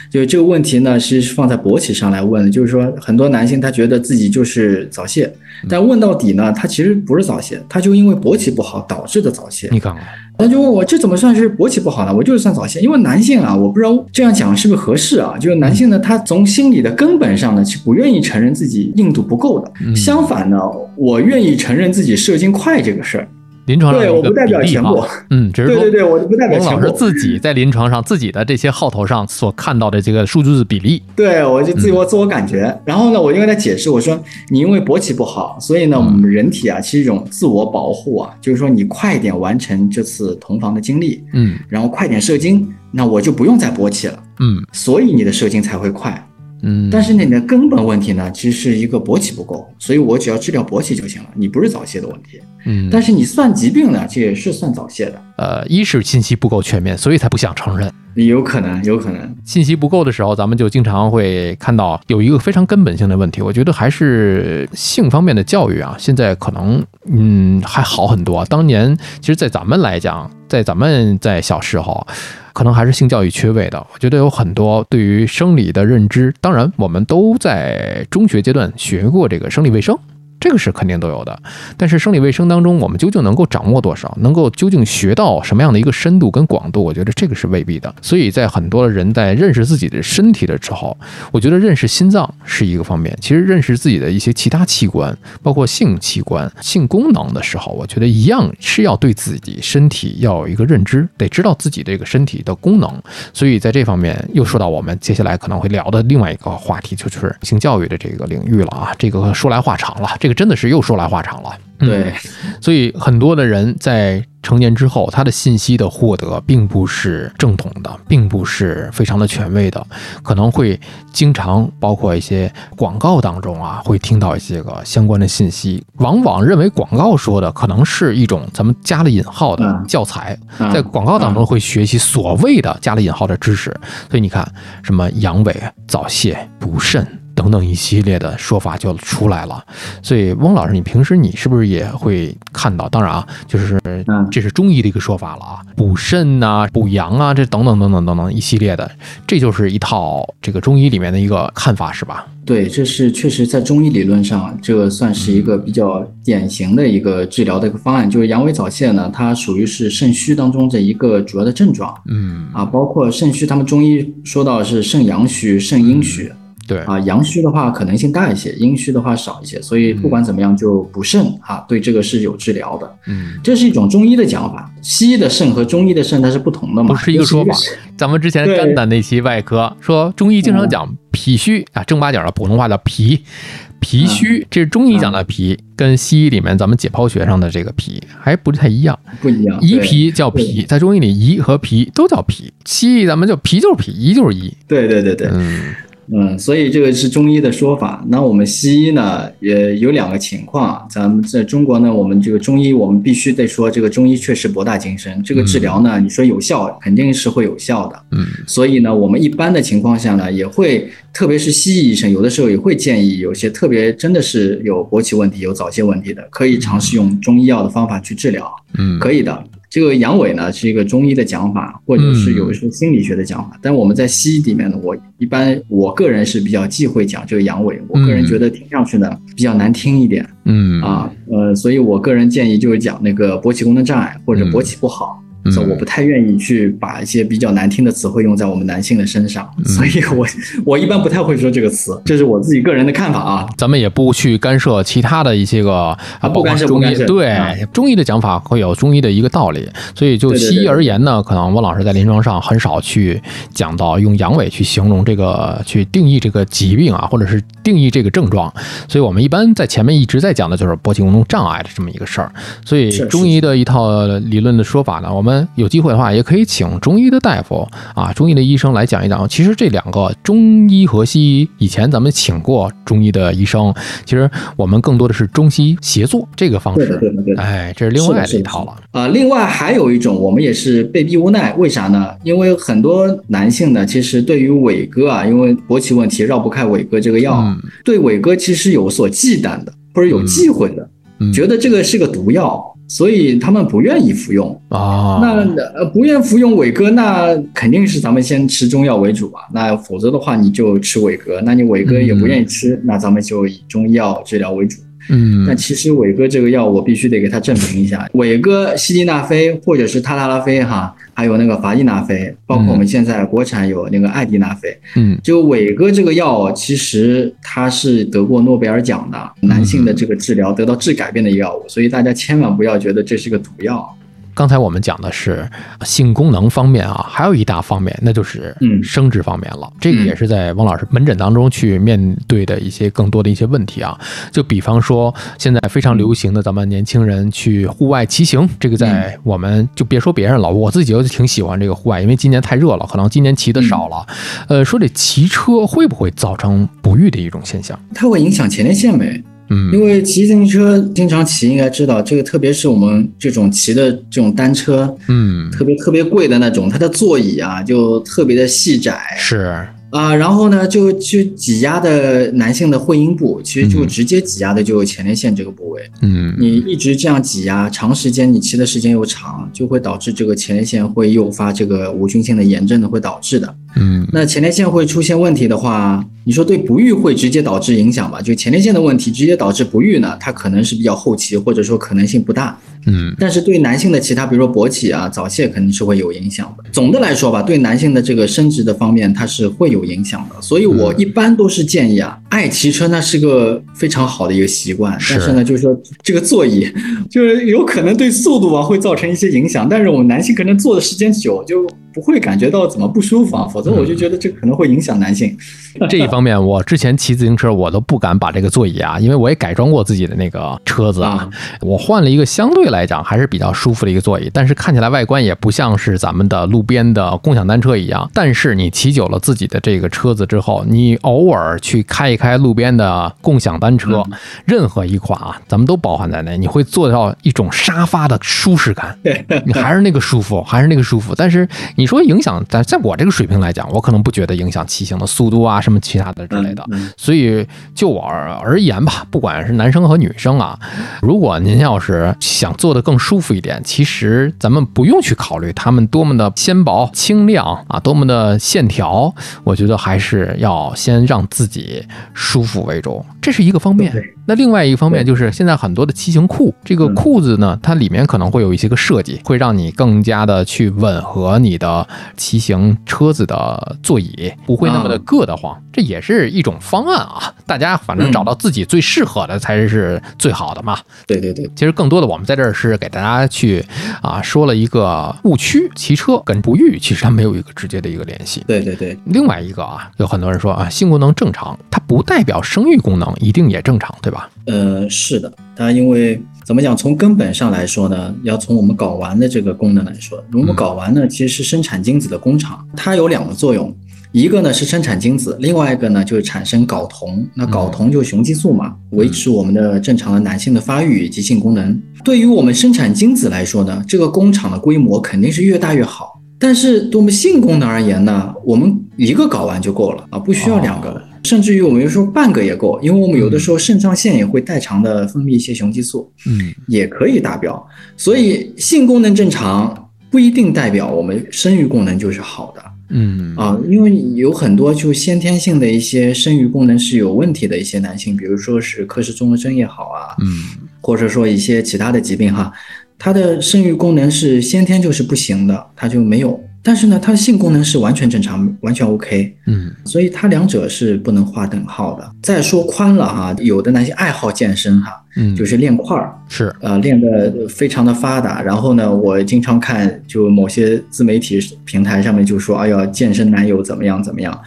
就这个问题呢，是放在勃起上来问的，就是说很多男性他觉得自己就是早泄，但问到底呢，他其实不是早泄，他就因为勃起不好导致的早泄。你看看，他就问我这怎么算是勃起不好呢？我就是算早泄，因为男性啊，我不知道这样讲是不是合适啊？就是男性呢，他从心理的根本上呢，是不愿意承认自己硬度不够的。相反呢，我愿意承认自己射精快这个事儿。临床上对，我不代表全部。嗯，只是说对对对，我不代表全部。王老师自己在临床上自己的这些号头上所看到的这个数字比例。对，我就自我自我感觉。然后呢，我就跟他解释，我说你因为勃起不好，所以呢，我们人体啊，其实一种自我保护啊，就是说你快点完成这次同房的经历，嗯，然后快点射精，那我就不用再勃起了，嗯，所以你的射精才会快。嗯，但是你的根本问题呢，其实是一个勃起不够，所以我只要治疗勃起就行了，你不是早泄的问题。嗯，但是你算疾病呢，这也是算早泄的。呃，一是信息不够全面，所以才不想承认。有可能，有可能。信息不够的时候，咱们就经常会看到有一个非常根本性的问题，我觉得还是性方面的教育啊，现在可能嗯还好很多。当年其实，在咱们来讲，在咱们在小时候。可能还是性教育缺位的，我觉得有很多对于生理的认知，当然我们都在中学阶段学过这个生理卫生。这个是肯定都有的，但是生理卫生当中，我们究竟能够掌握多少，能够究竟学到什么样的一个深度跟广度？我觉得这个是未必的。所以在很多人在认识自己的身体的时候，我觉得认识心脏是一个方面，其实认识自己的一些其他器官，包括性器官、性功能的时候，我觉得一样是要对自己身体要有一个认知，得知道自己这个身体的功能。所以在这方面，又说到我们接下来可能会聊的另外一个话题，就是性教育的这个领域了啊。这个说来话长了，这真的是又说来话长了。对，所以很多的人在成年之后，他的信息的获得并不是正统的，并不是非常的权威的，可能会经常包括一些广告当中啊，会听到一些个相关的信息，往往认为广告说的可能是一种咱们加了引号的教材，在广告当中会学习所谓的加了引号的知识，所以你看什么阳痿、早泄、补肾。等等一系列的说法就出来了，所以翁老师，你平时你是不是也会看到？当然啊，就是这是中医的一个说法了啊，补肾呐、补阳啊，这等等等等等等一系列的，这就是一套这个中医里面的一个看法，是吧？对，这是确实在中医理论上，这个算是一个比较典型的一个治疗的一个方案。就是阳痿早泄呢，它属于是肾虚当中的一个主要的症状。嗯啊，包括肾虚，他们中医说到是肾阳虚、肾阴虚。对啊，阳虚的话可能性大一些，阴虚的话少一些，所以不管怎么样就补肾啊，对这个是有治疗的。嗯，这是一种中医的讲法，西医的肾和中医的肾它是不同的嘛，不是一个说法。咱们之前肝胆那期外科说中医经常讲脾虚啊，正八经的普通话叫脾脾虚，这是中医讲的脾，跟西医里面咱们解剖学上的这个脾还不太一样，不一样。胰脾叫脾，在中医里胰和脾都叫脾，西医咱们就脾就是脾，胰就是胰。对对对对，嗯。嗯，所以这个是中医的说法。那我们西医呢，也有两个情况。咱们在中国呢，我们这个中医，我们必须得说，这个中医确实博大精深。这个治疗呢，你说有效，肯定是会有效的。嗯，所以呢，我们一般的情况下呢，也会，特别是西医医生，有的时候也会建议，有些特别真的是有勃起问题、有早泄问题的，可以尝试用中医药的方法去治疗。嗯，可以的。这个阳痿呢是一个中医的讲法，或者是有一些心理学的讲法，但我们在西医里面呢，我一般我个人是比较忌讳讲这个阳痿，我个人觉得听上去呢比较难听一点，嗯。啊呃，所以我个人建议就是讲那个勃起功能障碍或者勃起不好。所以我不太愿意去把一些比较难听的词汇用在我们男性的身上，所以我我一般不太会说这个词，这是我自己个人的看法啊。咱们也不去干涉其他的一些个啊，不干涉中医对中医的讲法会有中医的一个道理，所以就西医而言呢，可能汪老师在临床上很少去讲到用阳痿去形容这个去定义这个疾病啊，或者是定义这个症状，所以我们一般在前面一直在讲的就是勃起功能障碍的这么一个事儿，所以中医的一套理论的说法呢，我们。们有机会的话，也可以请中医的大夫啊，中医的医生来讲一讲。其实这两个中医和西医，以前咱们请过中医的医生，其实我们更多的是中西协作这个方式。对对，对的。哎，这是另外的一套了。啊，另外还有一种，我们也是被逼无奈。为啥呢？因为很多男性呢，其实对于伟哥啊，因为勃起问题绕不开伟哥这个药，对伟哥其实有所忌惮的，或者有忌讳的，觉得这个是个毒药。所以他们不愿意服用啊，那呃不愿服用伟哥，那肯定是咱们先吃中药为主啊。那否则的话，你就吃伟哥，那你伟哥也不愿意吃，那咱们就以中医药治疗为主。嗯，但其实伟哥这个药，我必须得给他证明一下，伟哥西地那非或者是他他拉非哈，还有那个伐地那非，包括我们现在国产有那个艾地那非，嗯，就伟哥这个药，其实它是得过诺贝尔奖的，男性的这个治疗得到质改变的药物，所以大家千万不要觉得这是个毒药。刚才我们讲的是性功能方面啊，还有一大方面，那就是生殖方面了。这个也是在汪老师门诊当中去面对的一些更多的一些问题啊。就比方说，现在非常流行的咱们年轻人去户外骑行，这个在我们就别说别人了，我自己就挺喜欢这个户外，因为今年太热了，可能今年骑的少了。呃，说这骑车会不会造成不育的一种现象？它会影响前列腺没？嗯，因为骑自行车经常骑，应该知道这个，特别是我们这种骑的这种单车，嗯，特别特别贵的那种，它的座椅啊就特别的细窄，是。啊，然后呢，就去挤压的男性的会阴部，其实就直接挤压的就前列腺这个部位。嗯，你一直这样挤压，长时间你骑的时间又长，就会导致这个前列腺会诱发这个无菌性的炎症的，会导致的。嗯，那前列腺会出现问题的话，你说对不育会直接导致影响吧？就前列腺的问题直接导致不育呢，它可能是比较后期，或者说可能性不大。嗯，但是对男性的其他，比如说勃起啊、早泄，肯定是会有影响的。总的来说吧，对男性的这个生殖的方面，它是会有影响的。所以我一般都是建议啊，爱骑车那是个非常好的一个习惯。但是呢，就是说这个座椅，就是有可能对速度啊会造成一些影响。但是我们男性可能坐的时间久，就不会感觉到怎么不舒服啊。否则我就觉得这可能会影响男性。这一方面，我之前骑自行车，我都不敢把这个座椅啊，因为我也改装过自己的那个车子啊，我换了一个相对来讲还是比较舒服的一个座椅，但是看起来外观也不像是咱们的路边的共享单车一样。但是你骑久了自己的这个车子之后，你偶尔去开一开路边的共享单车，任何一款啊，咱们都包含在内，你会做到一种沙发的舒适感，你还是那个舒服，还是那个舒服。但是你说影响在在我这个水平来讲，我可能不觉得影响骑行的速度啊。什么其他的之类的，所以就我而言吧，不管是男生和女生啊，如果您要是想做的更舒服一点，其实咱们不用去考虑他们多么的纤薄轻量啊，多么的线条，我觉得还是要先让自己舒服为重，这是一个方面。那另外一个方面就是现在很多的骑行裤，这个裤子呢，它里面可能会有一些个设计，会让你更加的去吻合你的骑行车子的座椅，不会那么的硌得慌。这也是一种方案啊，大家反正找到自己最适合的才是最好的嘛。对对对，其实更多的我们在这儿是给大家去啊说了一个误区，骑车跟不育其实它没有一个直接的一个联系。对对对，另外一个啊，有很多人说啊，性功能正常，它不代表生育功能一定也正常，对吧？呃，是的，它因为怎么讲，从根本上来说呢，要从我们睾丸的这个功能来说，我们睾丸呢其实是生产精子的工厂，它有两个作用。一个呢是生产精子，另外一个呢就是产生睾酮。那睾酮就是雄激素嘛，维持我们的正常的男性的发育以及性功能。对于我们生产精子来说呢，这个工厂的规模肯定是越大越好。但是对我们性功能而言呢，我们一个睾丸就够了啊，不需要两个，甚至于我们有时候半个也够，因为我们有的时候肾上腺也会代偿的分泌一些雄激素，嗯，也可以达标。所以性功能正常不一定代表我们生育功能就是好的。嗯啊，因为有很多就先天性的一些生育功能是有问题的一些男性，比如说是克氏综合征也好啊，嗯，或者说一些其他的疾病哈，他的生育功能是先天就是不行的，他就没有。但是呢，他的性功能是完全正常，完全 OK，嗯，所以它两者是不能划等号的。再说宽了哈，有的男性爱好健身哈，嗯，就是练块儿，是呃练的非常的发达。然后呢，我经常看就某些自媒体平台上面就说，哎呀，健身男友怎么样怎么样。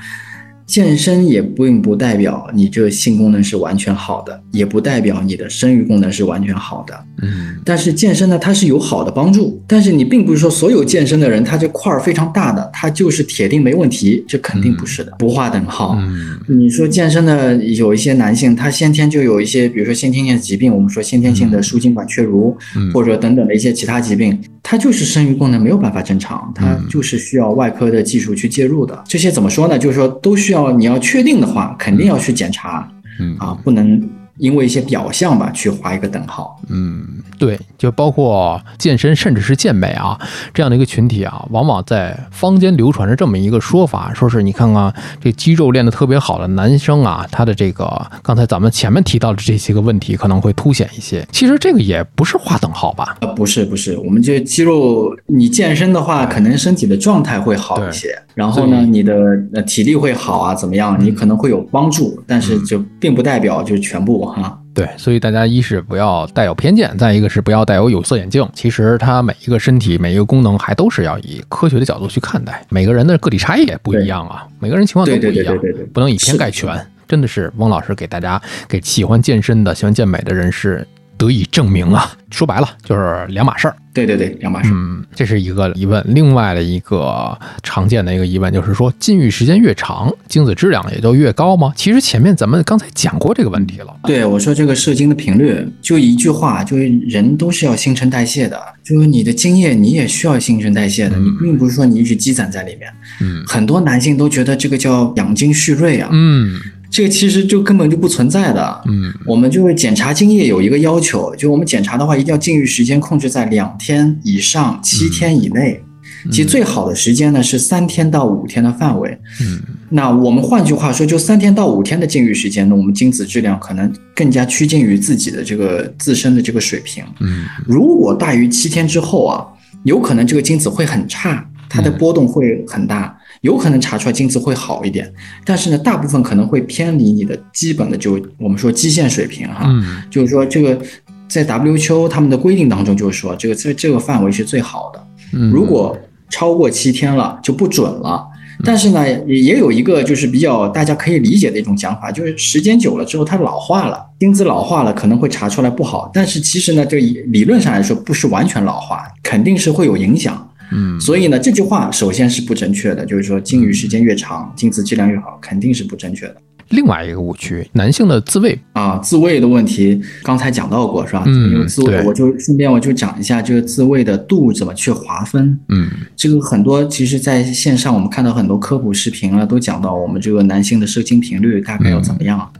健身也并不代表你这个性功能是完全好的，也不代表你的生育功能是完全好的。嗯但是健身呢，它是有好的帮助，但是你并不是说所有健身的人，他这块儿非常大的，他就是铁定没问题，这肯定不是的，不划等号。嗯你说健身的有一些男性，他先天就有一些，比如说先天性疾病，我们说先天性的输精管缺如，嗯或者等等的一些其他疾病，他就是生育功能没有办法正常，他就是需要外科的技术去介入的。这些怎么说呢？就是说都需要你要确定的话，肯定要去检查嗯啊，不能因为一些表象吧去划一个等号。嗯，对，就包括健身甚至是健美啊这样的一个群体啊，往往在坊间流传着这么一个说法，说是你看看这肌肉练得特别好的男生啊，他的这个刚才咱们前面提到的这些个问题可能会凸显一些。其实这个也不是划等号吧？呃，不是不是，我们这肌肉，你健身的话，可能身体的状态会好一些，然后呢，你的呃体力会好啊，怎么样？你可能会有帮助，但是就并不代表就是全部哈。对，所以大家一是不要带有偏见，再一个是不要带有有色眼镜。其实它每一个身体每一个功能还都是要以科学的角度去看待，每个人的个体差异也不一样啊，每个人情况都不一样，对对对对不能以偏概全。真的是翁老师给大家给喜欢健身的、喜欢健美的人士得以证明啊！说白了就是两码事儿。对对对，两码事。嗯，这是一个疑问。另外的一个常见的一个疑问就是说，禁欲时间越长，精子质量也就越高吗？其实前面咱们刚才讲过这个问题了。对我说这个射精的频率，就一句话，就是人都是要新陈代谢的，就是你的精液你也需要新陈代谢的，你并不是说你一直积攒在里面。嗯很多男性都觉得这个叫养精蓄锐啊，嗯这个其实就根本就不存在的。嗯我们就是检查精液有一个要求，就我们检查的话，一定要禁欲时间控制在两天以上，七天以内。其实最好的时间呢是三天到五天的范围。嗯那我们换句话说，就三天到五天的禁欲时间呢，我们精子质量可能更加趋近于自己的这个自身的这个水平。嗯如果大于七天之后啊，有可能这个精子会很差，它的波动会很大，有可能查出来精子会好一点，但是呢，大部分可能会偏离你的基本的就我们说基线水平哈，嗯就是说这个在 WHO 他们的规定当中就是说这个这这个范围是最好的，嗯，如果超过七天了就不准了。但是呢，也也有一个就是比较大家可以理解的一种讲法，就是时间久了之后它老化了，精子老化了可能会查出来不好，但是其实呢，这理论上来说不是完全老化，肯定是会有影响。嗯所以呢，这句话首先是不正确的，就是说禁欲时间越长，精子质量越好，肯定是不正确的。另外一个误区，男性的自慰，啊，自慰的问题刚才讲到过是吧？嗯因为自慰，我就顺便我就讲一下这个自慰的度怎么去划分。嗯这个很多其实在线上我们看到很多科普视频啊，都讲到我们这个男性的射精频率大概要怎么样。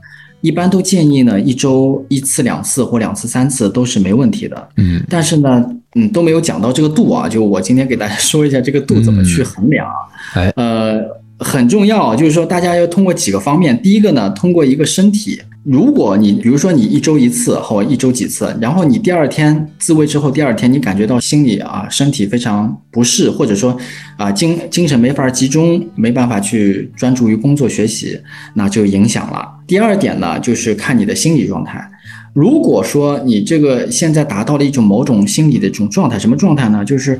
一般都建议呢，一周一次、两次或两次、三次都是没问题的。嗯但是呢，嗯，都没有讲到这个度啊。就我今天给大家说一下这个度怎么去衡量啊。哎呃，很重要，就是说大家要通过几个方面。第一个呢，通过一个身体，如果你比如说你一周一次或一周几次，然后你第二天自慰之后，第二天你感觉到心里啊身体非常不适，或者说啊精精神没法集中，没办法去专注于工作学习，那就影响了。第二点呢，就是看你的心理状态。如果说你这个现在达到了一种某种心理的这种状态，什么状态呢？就是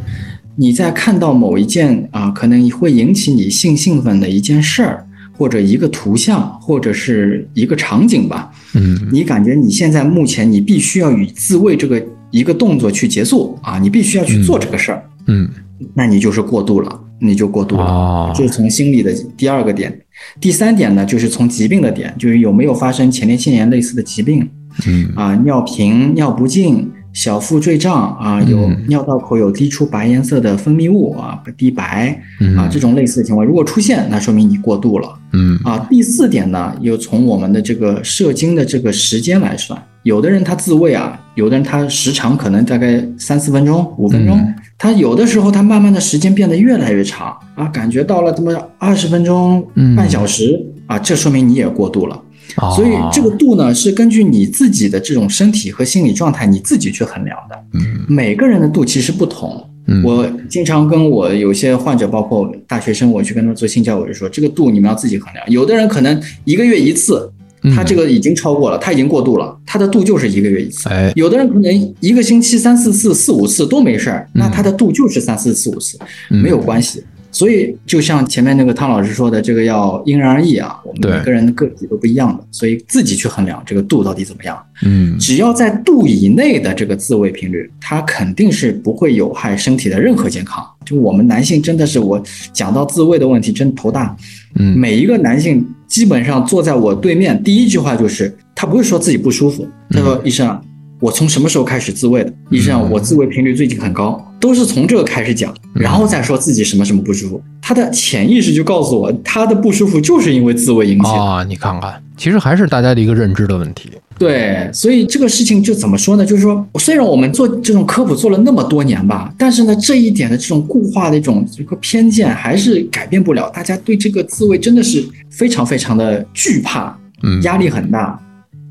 你在看到某一件啊，可能会引起你性兴奋的一件事儿，或者一个图像，或者是一个场景吧，嗯。你感觉你现在目前你必须要与自慰这个一个动作去结束啊，你必须要去做这个事儿，嗯。那你就是过度了，你就过度了。哦这是从心理的第二个点。第三点呢，就是从疾病的点，就是有没有发生前列腺炎类似的疾病。嗯。啊，尿频、尿不尽、小腹坠胀啊，有嗯尿道口有滴出白颜色的分泌物啊，滴白嗯。啊，这种类似的情况，如果出现，那说明你过度了。嗯。啊，第四点呢，又从我们的这个射精的这个时间来算，有的人他自慰啊，有的人他时长可能大概三四分钟、五分钟，嗯。他有的时候他慢慢的时间变得越来越长啊，感觉到了这么二十分钟、嗯。半小时啊，这说明你也过度了。哦所以这个度呢，是根据你自己的这种身体和心理状态，你自己去衡量的。嗯每个人的度其实不同。嗯我经常跟我有些患者，包括大学生，我去跟他们做性教育，我就说这个度你们要自己衡量。有的人可能一个月一次，他这个已经超过了，他已经过度了，他的度就是一个月一次。哎有的人可能一个星期三四次、四五次都没事儿，那他的度就是三四四、五次，嗯没有关系。所以就像前面那个汤老师说的，这个要因人而异啊，我们每个人的个体都不一样的，所以自己去衡量这个度到底怎么样。嗯只要在度以内的这个自慰频率，它肯定是不会有害身体的任何健康。就我们男性真的是，我讲到自慰的问题真头大。嗯每一个男性基本上坐在我对面，第一句话就是他不是说自己不舒服，他说医生啊，我从什么时候开始自慰的？医生啊，我自慰频率最近很高，都是从这个开始讲，然后再说自己什么什么不舒服。他的潜意识就告诉我，他的不舒服就是因为自慰引起的。啊，你看看，其实还是大家的一个认知的问题。对，所以这个事情就怎么说呢？就是说，虽然我们做这种科普做了那么多年吧，但是呢，这一点的这种固化的一种这个偏见还是改变不了。大家对这个自慰真的是非常非常的惧怕，嗯压力很大。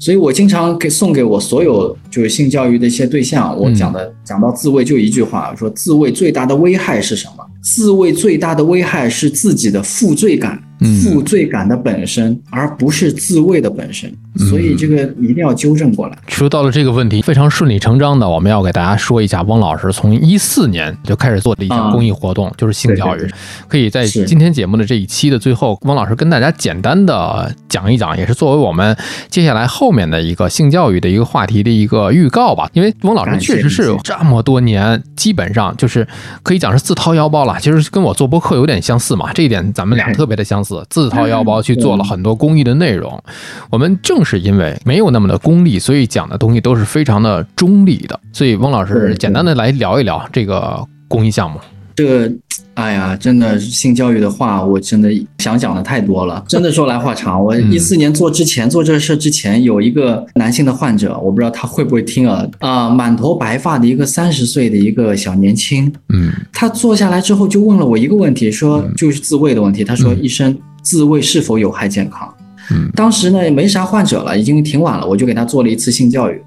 所以我经常给送给我所有就是性教育的一些对象，我讲的、讲到自慰就一句话，说自慰最大的危害是什么？自慰最大的危害是自己的负罪感，嗯负罪感的本身，而不是自慰的本身。所以这个一定要纠正过来。说到了这个问题，非常顺理成章的，我们要给大家说一下，汪老师从一四年就开始做的一项公益活动，就是性教育。对对对可以在今天节目的这一期的最后，汪老师跟大家简单的讲一讲，也是作为我们接下来后面的一个性教育的一个话题的一个预告吧。因为汪老师确实是有这么多年，基本上就是可以讲是自掏腰包了。其实跟我做播客有点相似嘛，这一点咱们俩特别的相似，自掏腰包去做了很多公益的内容。我们正是因为没有那么的功利，所以讲的东西都是非常的中立的。所以翁老师简单的来聊一聊这个公益项目。这个，哎呀，真的性教育的话，我真的想讲的太多了。真的说来话长，我嗯一四年做之前做这事之前，有一个男性的患者，我不知道他会不会听啊啊、满头白发的一个三十岁的一个小年轻，嗯他坐下来之后就问了我一个问题，说就是自慰的问题。他说：“嗯医生，自慰是否有害健康？”嗯当时呢也没啥患者了，已经挺晚了，我就给他做了一次性教育。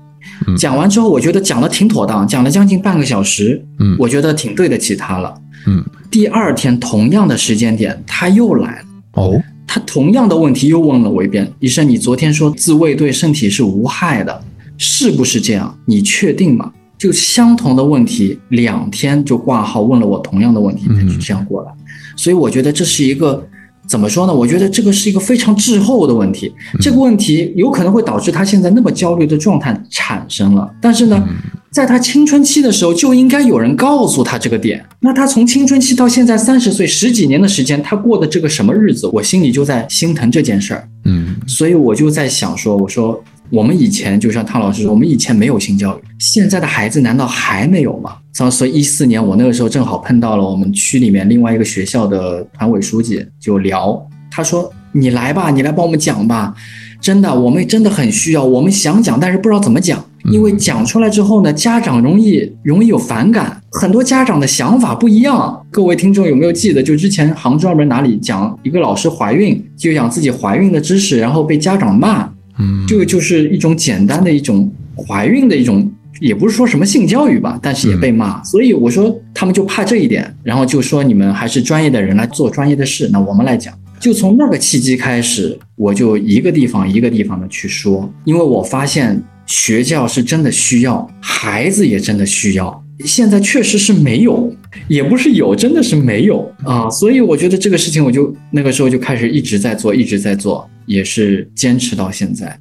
嗯讲完之后，我觉得讲的挺妥当，讲了将近半个小时，嗯我觉得挺对得起他了。嗯，第二天同样的时间点，他又来了。哦，他同样的问题又问了我一遍：“医生，你昨天说自慰对身体是无害的，是不是这样？你确定吗？”就相同的问题，两天就挂号问了我同样的问题，他嗯就这样过来。所以我觉得这是一个怎么说呢？我觉得这个是一个非常滞后的问题。这个问题有可能会导致他现在那么焦虑的状态产生了。但是呢，在他青春期的时候就应该有人告诉他这个点。那他从青春期到现在三十岁，十几年的时间，他过的这个什么日子？我心里就在心疼这件事儿。嗯所以我就在想说，我说我们以前就像汤老师说，我们以前没有性教育，现在的孩子难道还没有吗？所以一四年我那个时候正好碰到了我们区里面另外一个学校的团委书记，就聊，他说你来吧，你来帮我们讲吧，真的我们真的很需要，我们想讲，但是不知道怎么讲。因为讲出来之后呢，家长容易容易有反感，很多家长的想法不一样。各位听众有没有记得，就之前杭州那边哪里讲一个老师怀孕，就讲自己怀孕的知识，然后被家长骂，嗯，这个就是一种简单的一种怀孕的一种，也不是说什么性教育吧，但是也被骂。所以我说他们就怕这一点，然后就说你们还是专业的人来做专业的事，那我们来讲。就从那个契机开始，我就一个地方一个地方的去说，因为我发现学校是真的需要，孩子也真的需要。现在确实是没有，也不是有，真的是没有啊。所以我觉得这个事情，我就那个时候就开始一直在做，一直在做，也是坚持到现在。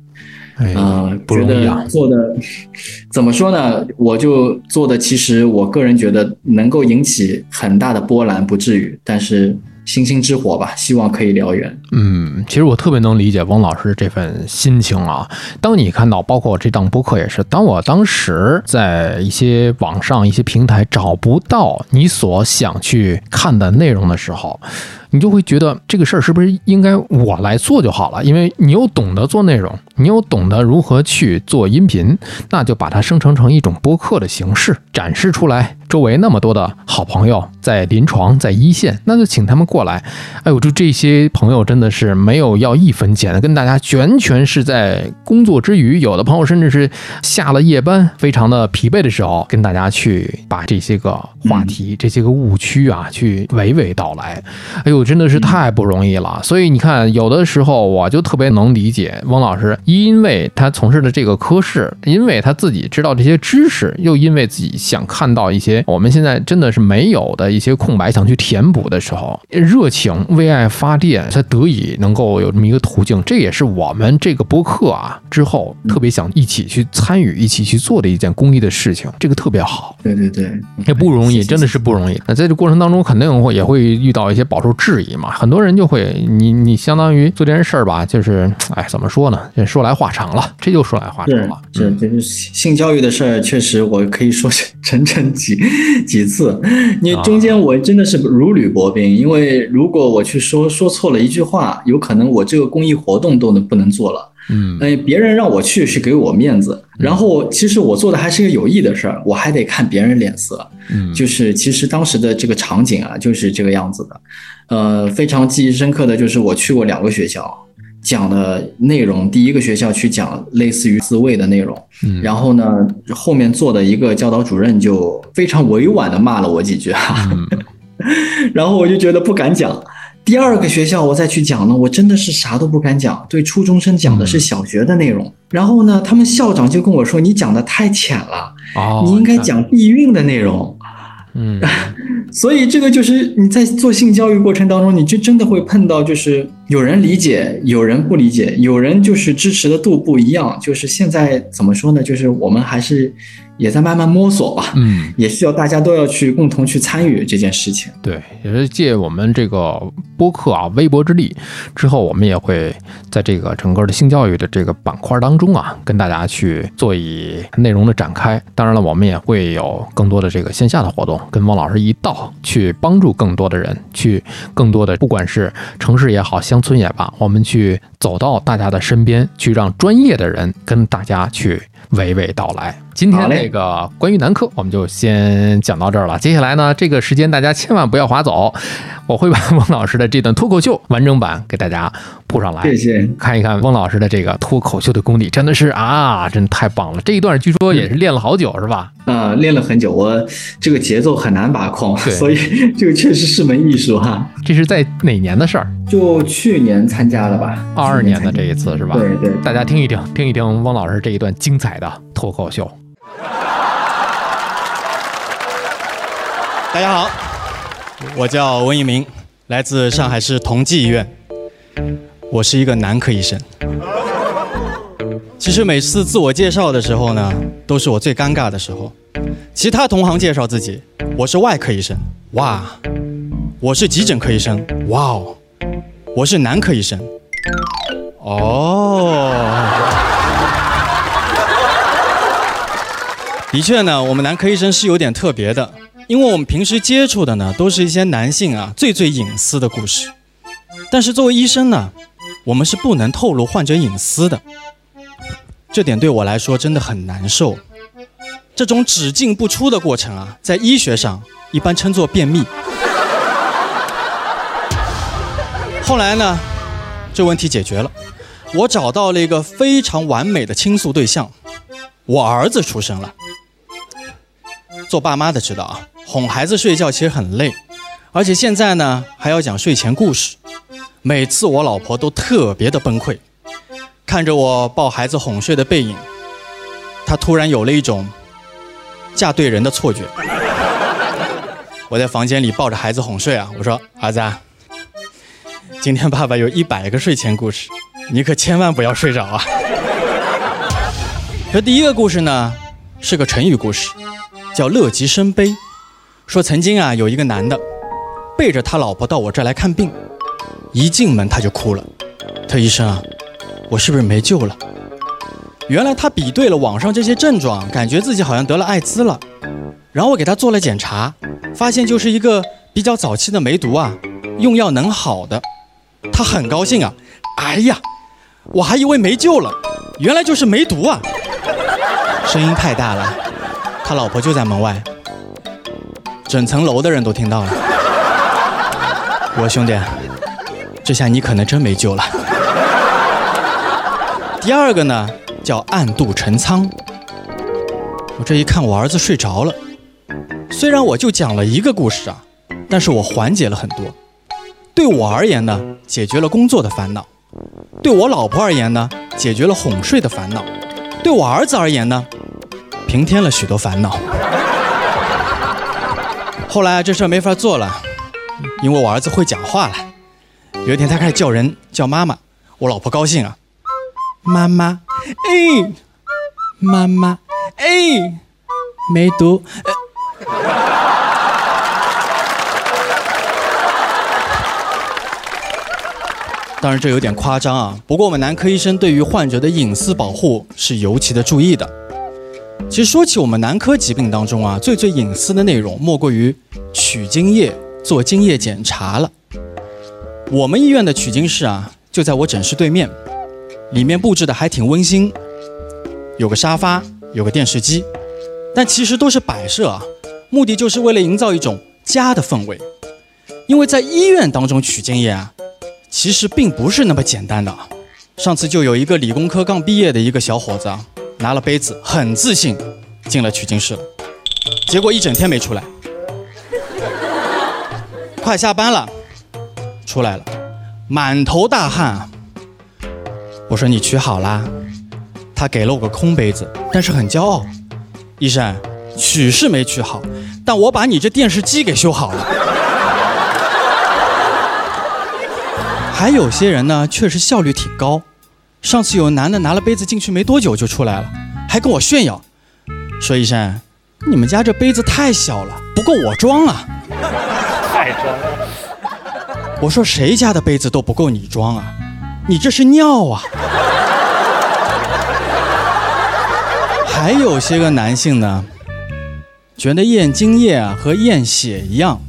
哎呃，不觉容易啊得做的怎么说呢？我就做的，其实我个人觉得能够引起很大的波澜，不至于，但是星星之火吧，希望可以燎原。嗯，其实我特别能理解汪老师这份心情啊。当你看到，包括我这档播客也是，当我当时在一些网上一些平台找不到你所想去看的内容的时候，你就会觉得这个事儿是不是应该我来做就好了？因为你又懂得做内容，你又懂得如何去做音频，那就把它生成成一种播客的形式展示出来。周围那么多的好朋友在临床，在一线，那就请他们过来。哎呦，就这些朋友真的是没有要一分钱的，跟大家完全是在工作之余，有的朋友甚至是下了夜班，非常的疲惫的时候，跟大家去把这些个话题、这些个误区啊，去娓娓道来。哎呦，真的是太不容易了。所以你看，有的时候我就特别能理解翁老师，因为他从事的这个科室，因为他自己知道这些知识，又因为自己想看到一些我们现在真的是没有的一些空白，想去填补的时候，热情为爱发电，才得以能够有这么一个途径。这也是我们这个播客啊之后特别想一起去参与、一起去做的一件公益的事情，这个特别好。对对对，也不容易，真的是不容易。那在这过程当中，肯定会也会遇到一些饱受质疑嘛。很多人就会，你你相当于做这件事儿吧，就是，哎，怎么说呢？这说来话长了，这就说来话长是了。是，就是性教育的事儿，确实我可以说是整整几几次。你中间我真的是如履薄冰，因为如果我去说说错了一句话，有可能我这个公益活动都能不能做了。嗯哎，别人让我去是给我面子，然后其实我做的还是个有益的事儿，我还得看别人脸色。嗯，就是其实当时的这个场景啊，就是这个样子的。呃，非常记忆深刻的就是我去过两个学校，讲的内容，第一个学校去讲类似于自卫的内容，嗯然后呢，后面做的一个教导主任就非常委婉的骂了我几句哈、嗯 然后我就觉得不敢讲。第二个学校我再去讲呢，我真的是啥都不敢讲，对初中生讲的是小学的内容。然后呢，他们校长就跟我说：“你讲的太浅了，哦，你应该讲避孕的内容。”嗯 所以这个就是你在做性教育过程当中，你就真的会碰到，就是有人理解，有人不理解，有人就是支持的度不一样。就是现在怎么说呢？就是我们还是也在慢慢摸索吧，嗯，也需要大家都要去共同去参与这件事情。对，也是借我们这个播客啊微薄之力，之后我们也会在这个整个的性教育的这个板块当中啊，跟大家去做以内容的展开。当然了，我们也会有更多的这个线下的活动，跟汪老师一道去帮助更多的人，去更多的不管是城市也好，乡村也罢，我们去走到大家的身边，去让专业的人跟大家去娓娓道来。今天这个关于男科，我们就先讲到这儿了。接下来呢，这个时间大家千万不要划走，我会把汪老师的这段脱口秀完整版给大家铺上来。谢谢。看一看汪老师的这个脱口秀的功底，真的是啊，真太棒了！这一段据说也是练了好久，是吧？啊、练了很久，我这个节奏很难把控，对 所以这个确实是门艺术哈。这是在哪年的事儿？就去年参加了吧，二二年的这一次是吧？对对，大家听一听，听一听汪老师这一段精彩的脱口秀。大家好，我叫温一鸣，来自上海市同济医院，我是一个男科医生。其实每次自我介绍的时候呢，都是我最尴尬的时候。其他同行介绍自己，我是外科医生，哇；我是急诊科医生，哇哦；我是男科医生，哦。的确呢，我们男科医生是有点特别的，因为我们平时接触的呢，都是一些男性啊最最隐私的故事。但是作为医生呢，我们是不能透露患者隐私的，这点对我来说真的很难受。这种只进不出的过程啊，在医学上一般称作便秘。后来呢，这问题解决了，我找到了一个非常完美的倾诉对象，我儿子出生了。做爸妈的知道啊，哄孩子睡觉其实很累，而且现在呢还要讲睡前故事，每次我老婆都特别的崩溃，看着我抱孩子哄睡的背影，她突然有了一种嫁对人的错觉。我在房间里抱着孩子哄睡啊，我说儿子，今天爸爸有一百个睡前故事，你可千万不要睡着啊。这第一个故事呢是个成语故事。叫乐极生悲，说曾经啊有一个男的背着他老婆到我这儿来看病，一进门他就哭了，他医生啊，我是不是没救了？原来他比对了网上这些症状，感觉自己好像得了艾滋了，然后我给他做了检查，发现就是一个比较早期的梅毒啊，用药能好的，他很高兴啊，哎呀，我还以为没救了，原来就是梅毒啊，声音太大了。他老婆就在门外，整层楼的人都听到了。我兄弟，这下你可能真没救了。第二个呢，叫暗度陈仓。我这一看，我儿子睡着了。虽然我就讲了一个故事啊，但是我缓解了很多。对我而言呢，解决了工作的烦恼；对我老婆而言呢，解决了哄睡的烦恼；对我儿子而言呢，平添了许多烦恼。后来这事儿没法做了，因为我儿子会讲话了。有一天他开始叫人叫妈妈，我老婆高兴啊，妈妈，哎，妈妈，哎，没读。当然这有点夸张啊，不过我们男科医生对于患者的隐私保护是尤其的注意的。其实说起我们男科疾病当中啊，最最隐私的内容莫过于取精液、做精液检查了。我们医院的取精室啊，就在我诊室对面，里面布置的还挺温馨，有个沙发，有个电视机，但其实都是摆设啊，目的就是为了营造一种家的氛围。因为在医院当中取精液啊。其实并不是那么简单的。上次就有一个理工科刚毕业的一个小伙子啊，拿了杯子，很自信进了取经室了，结果一整天没出来。快下班了，出来了，满头大汗。我说你取好啦，他给了我个空杯子，但是很骄傲。医生，取是没取好，但我把你这电视机给修好了。还有些人呢，确实效率挺高。上次有男的拿了杯子进去没多久就出来了，还跟我炫耀，说医生，你们家这杯子太小了，不够我装啊。太装了。我说谁家的杯子都不够你装啊，你这是尿啊。还有些个男性呢，觉得验精液啊和验血一样，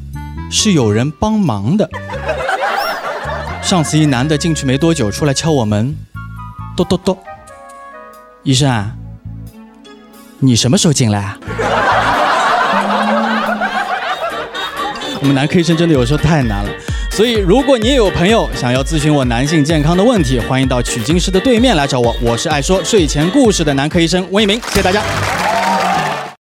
是有人帮忙的。上次一男的进去没多久，出来敲我门，嘟嘟嘟。医生啊，你什么时候进来啊？我们男科医生真的有时候太难了，所以如果你也有朋友想要咨询我男性健康的问题，欢迎到取经师的对面来找我。我是爱说睡前故事的男科医生温一鸣，谢谢大家。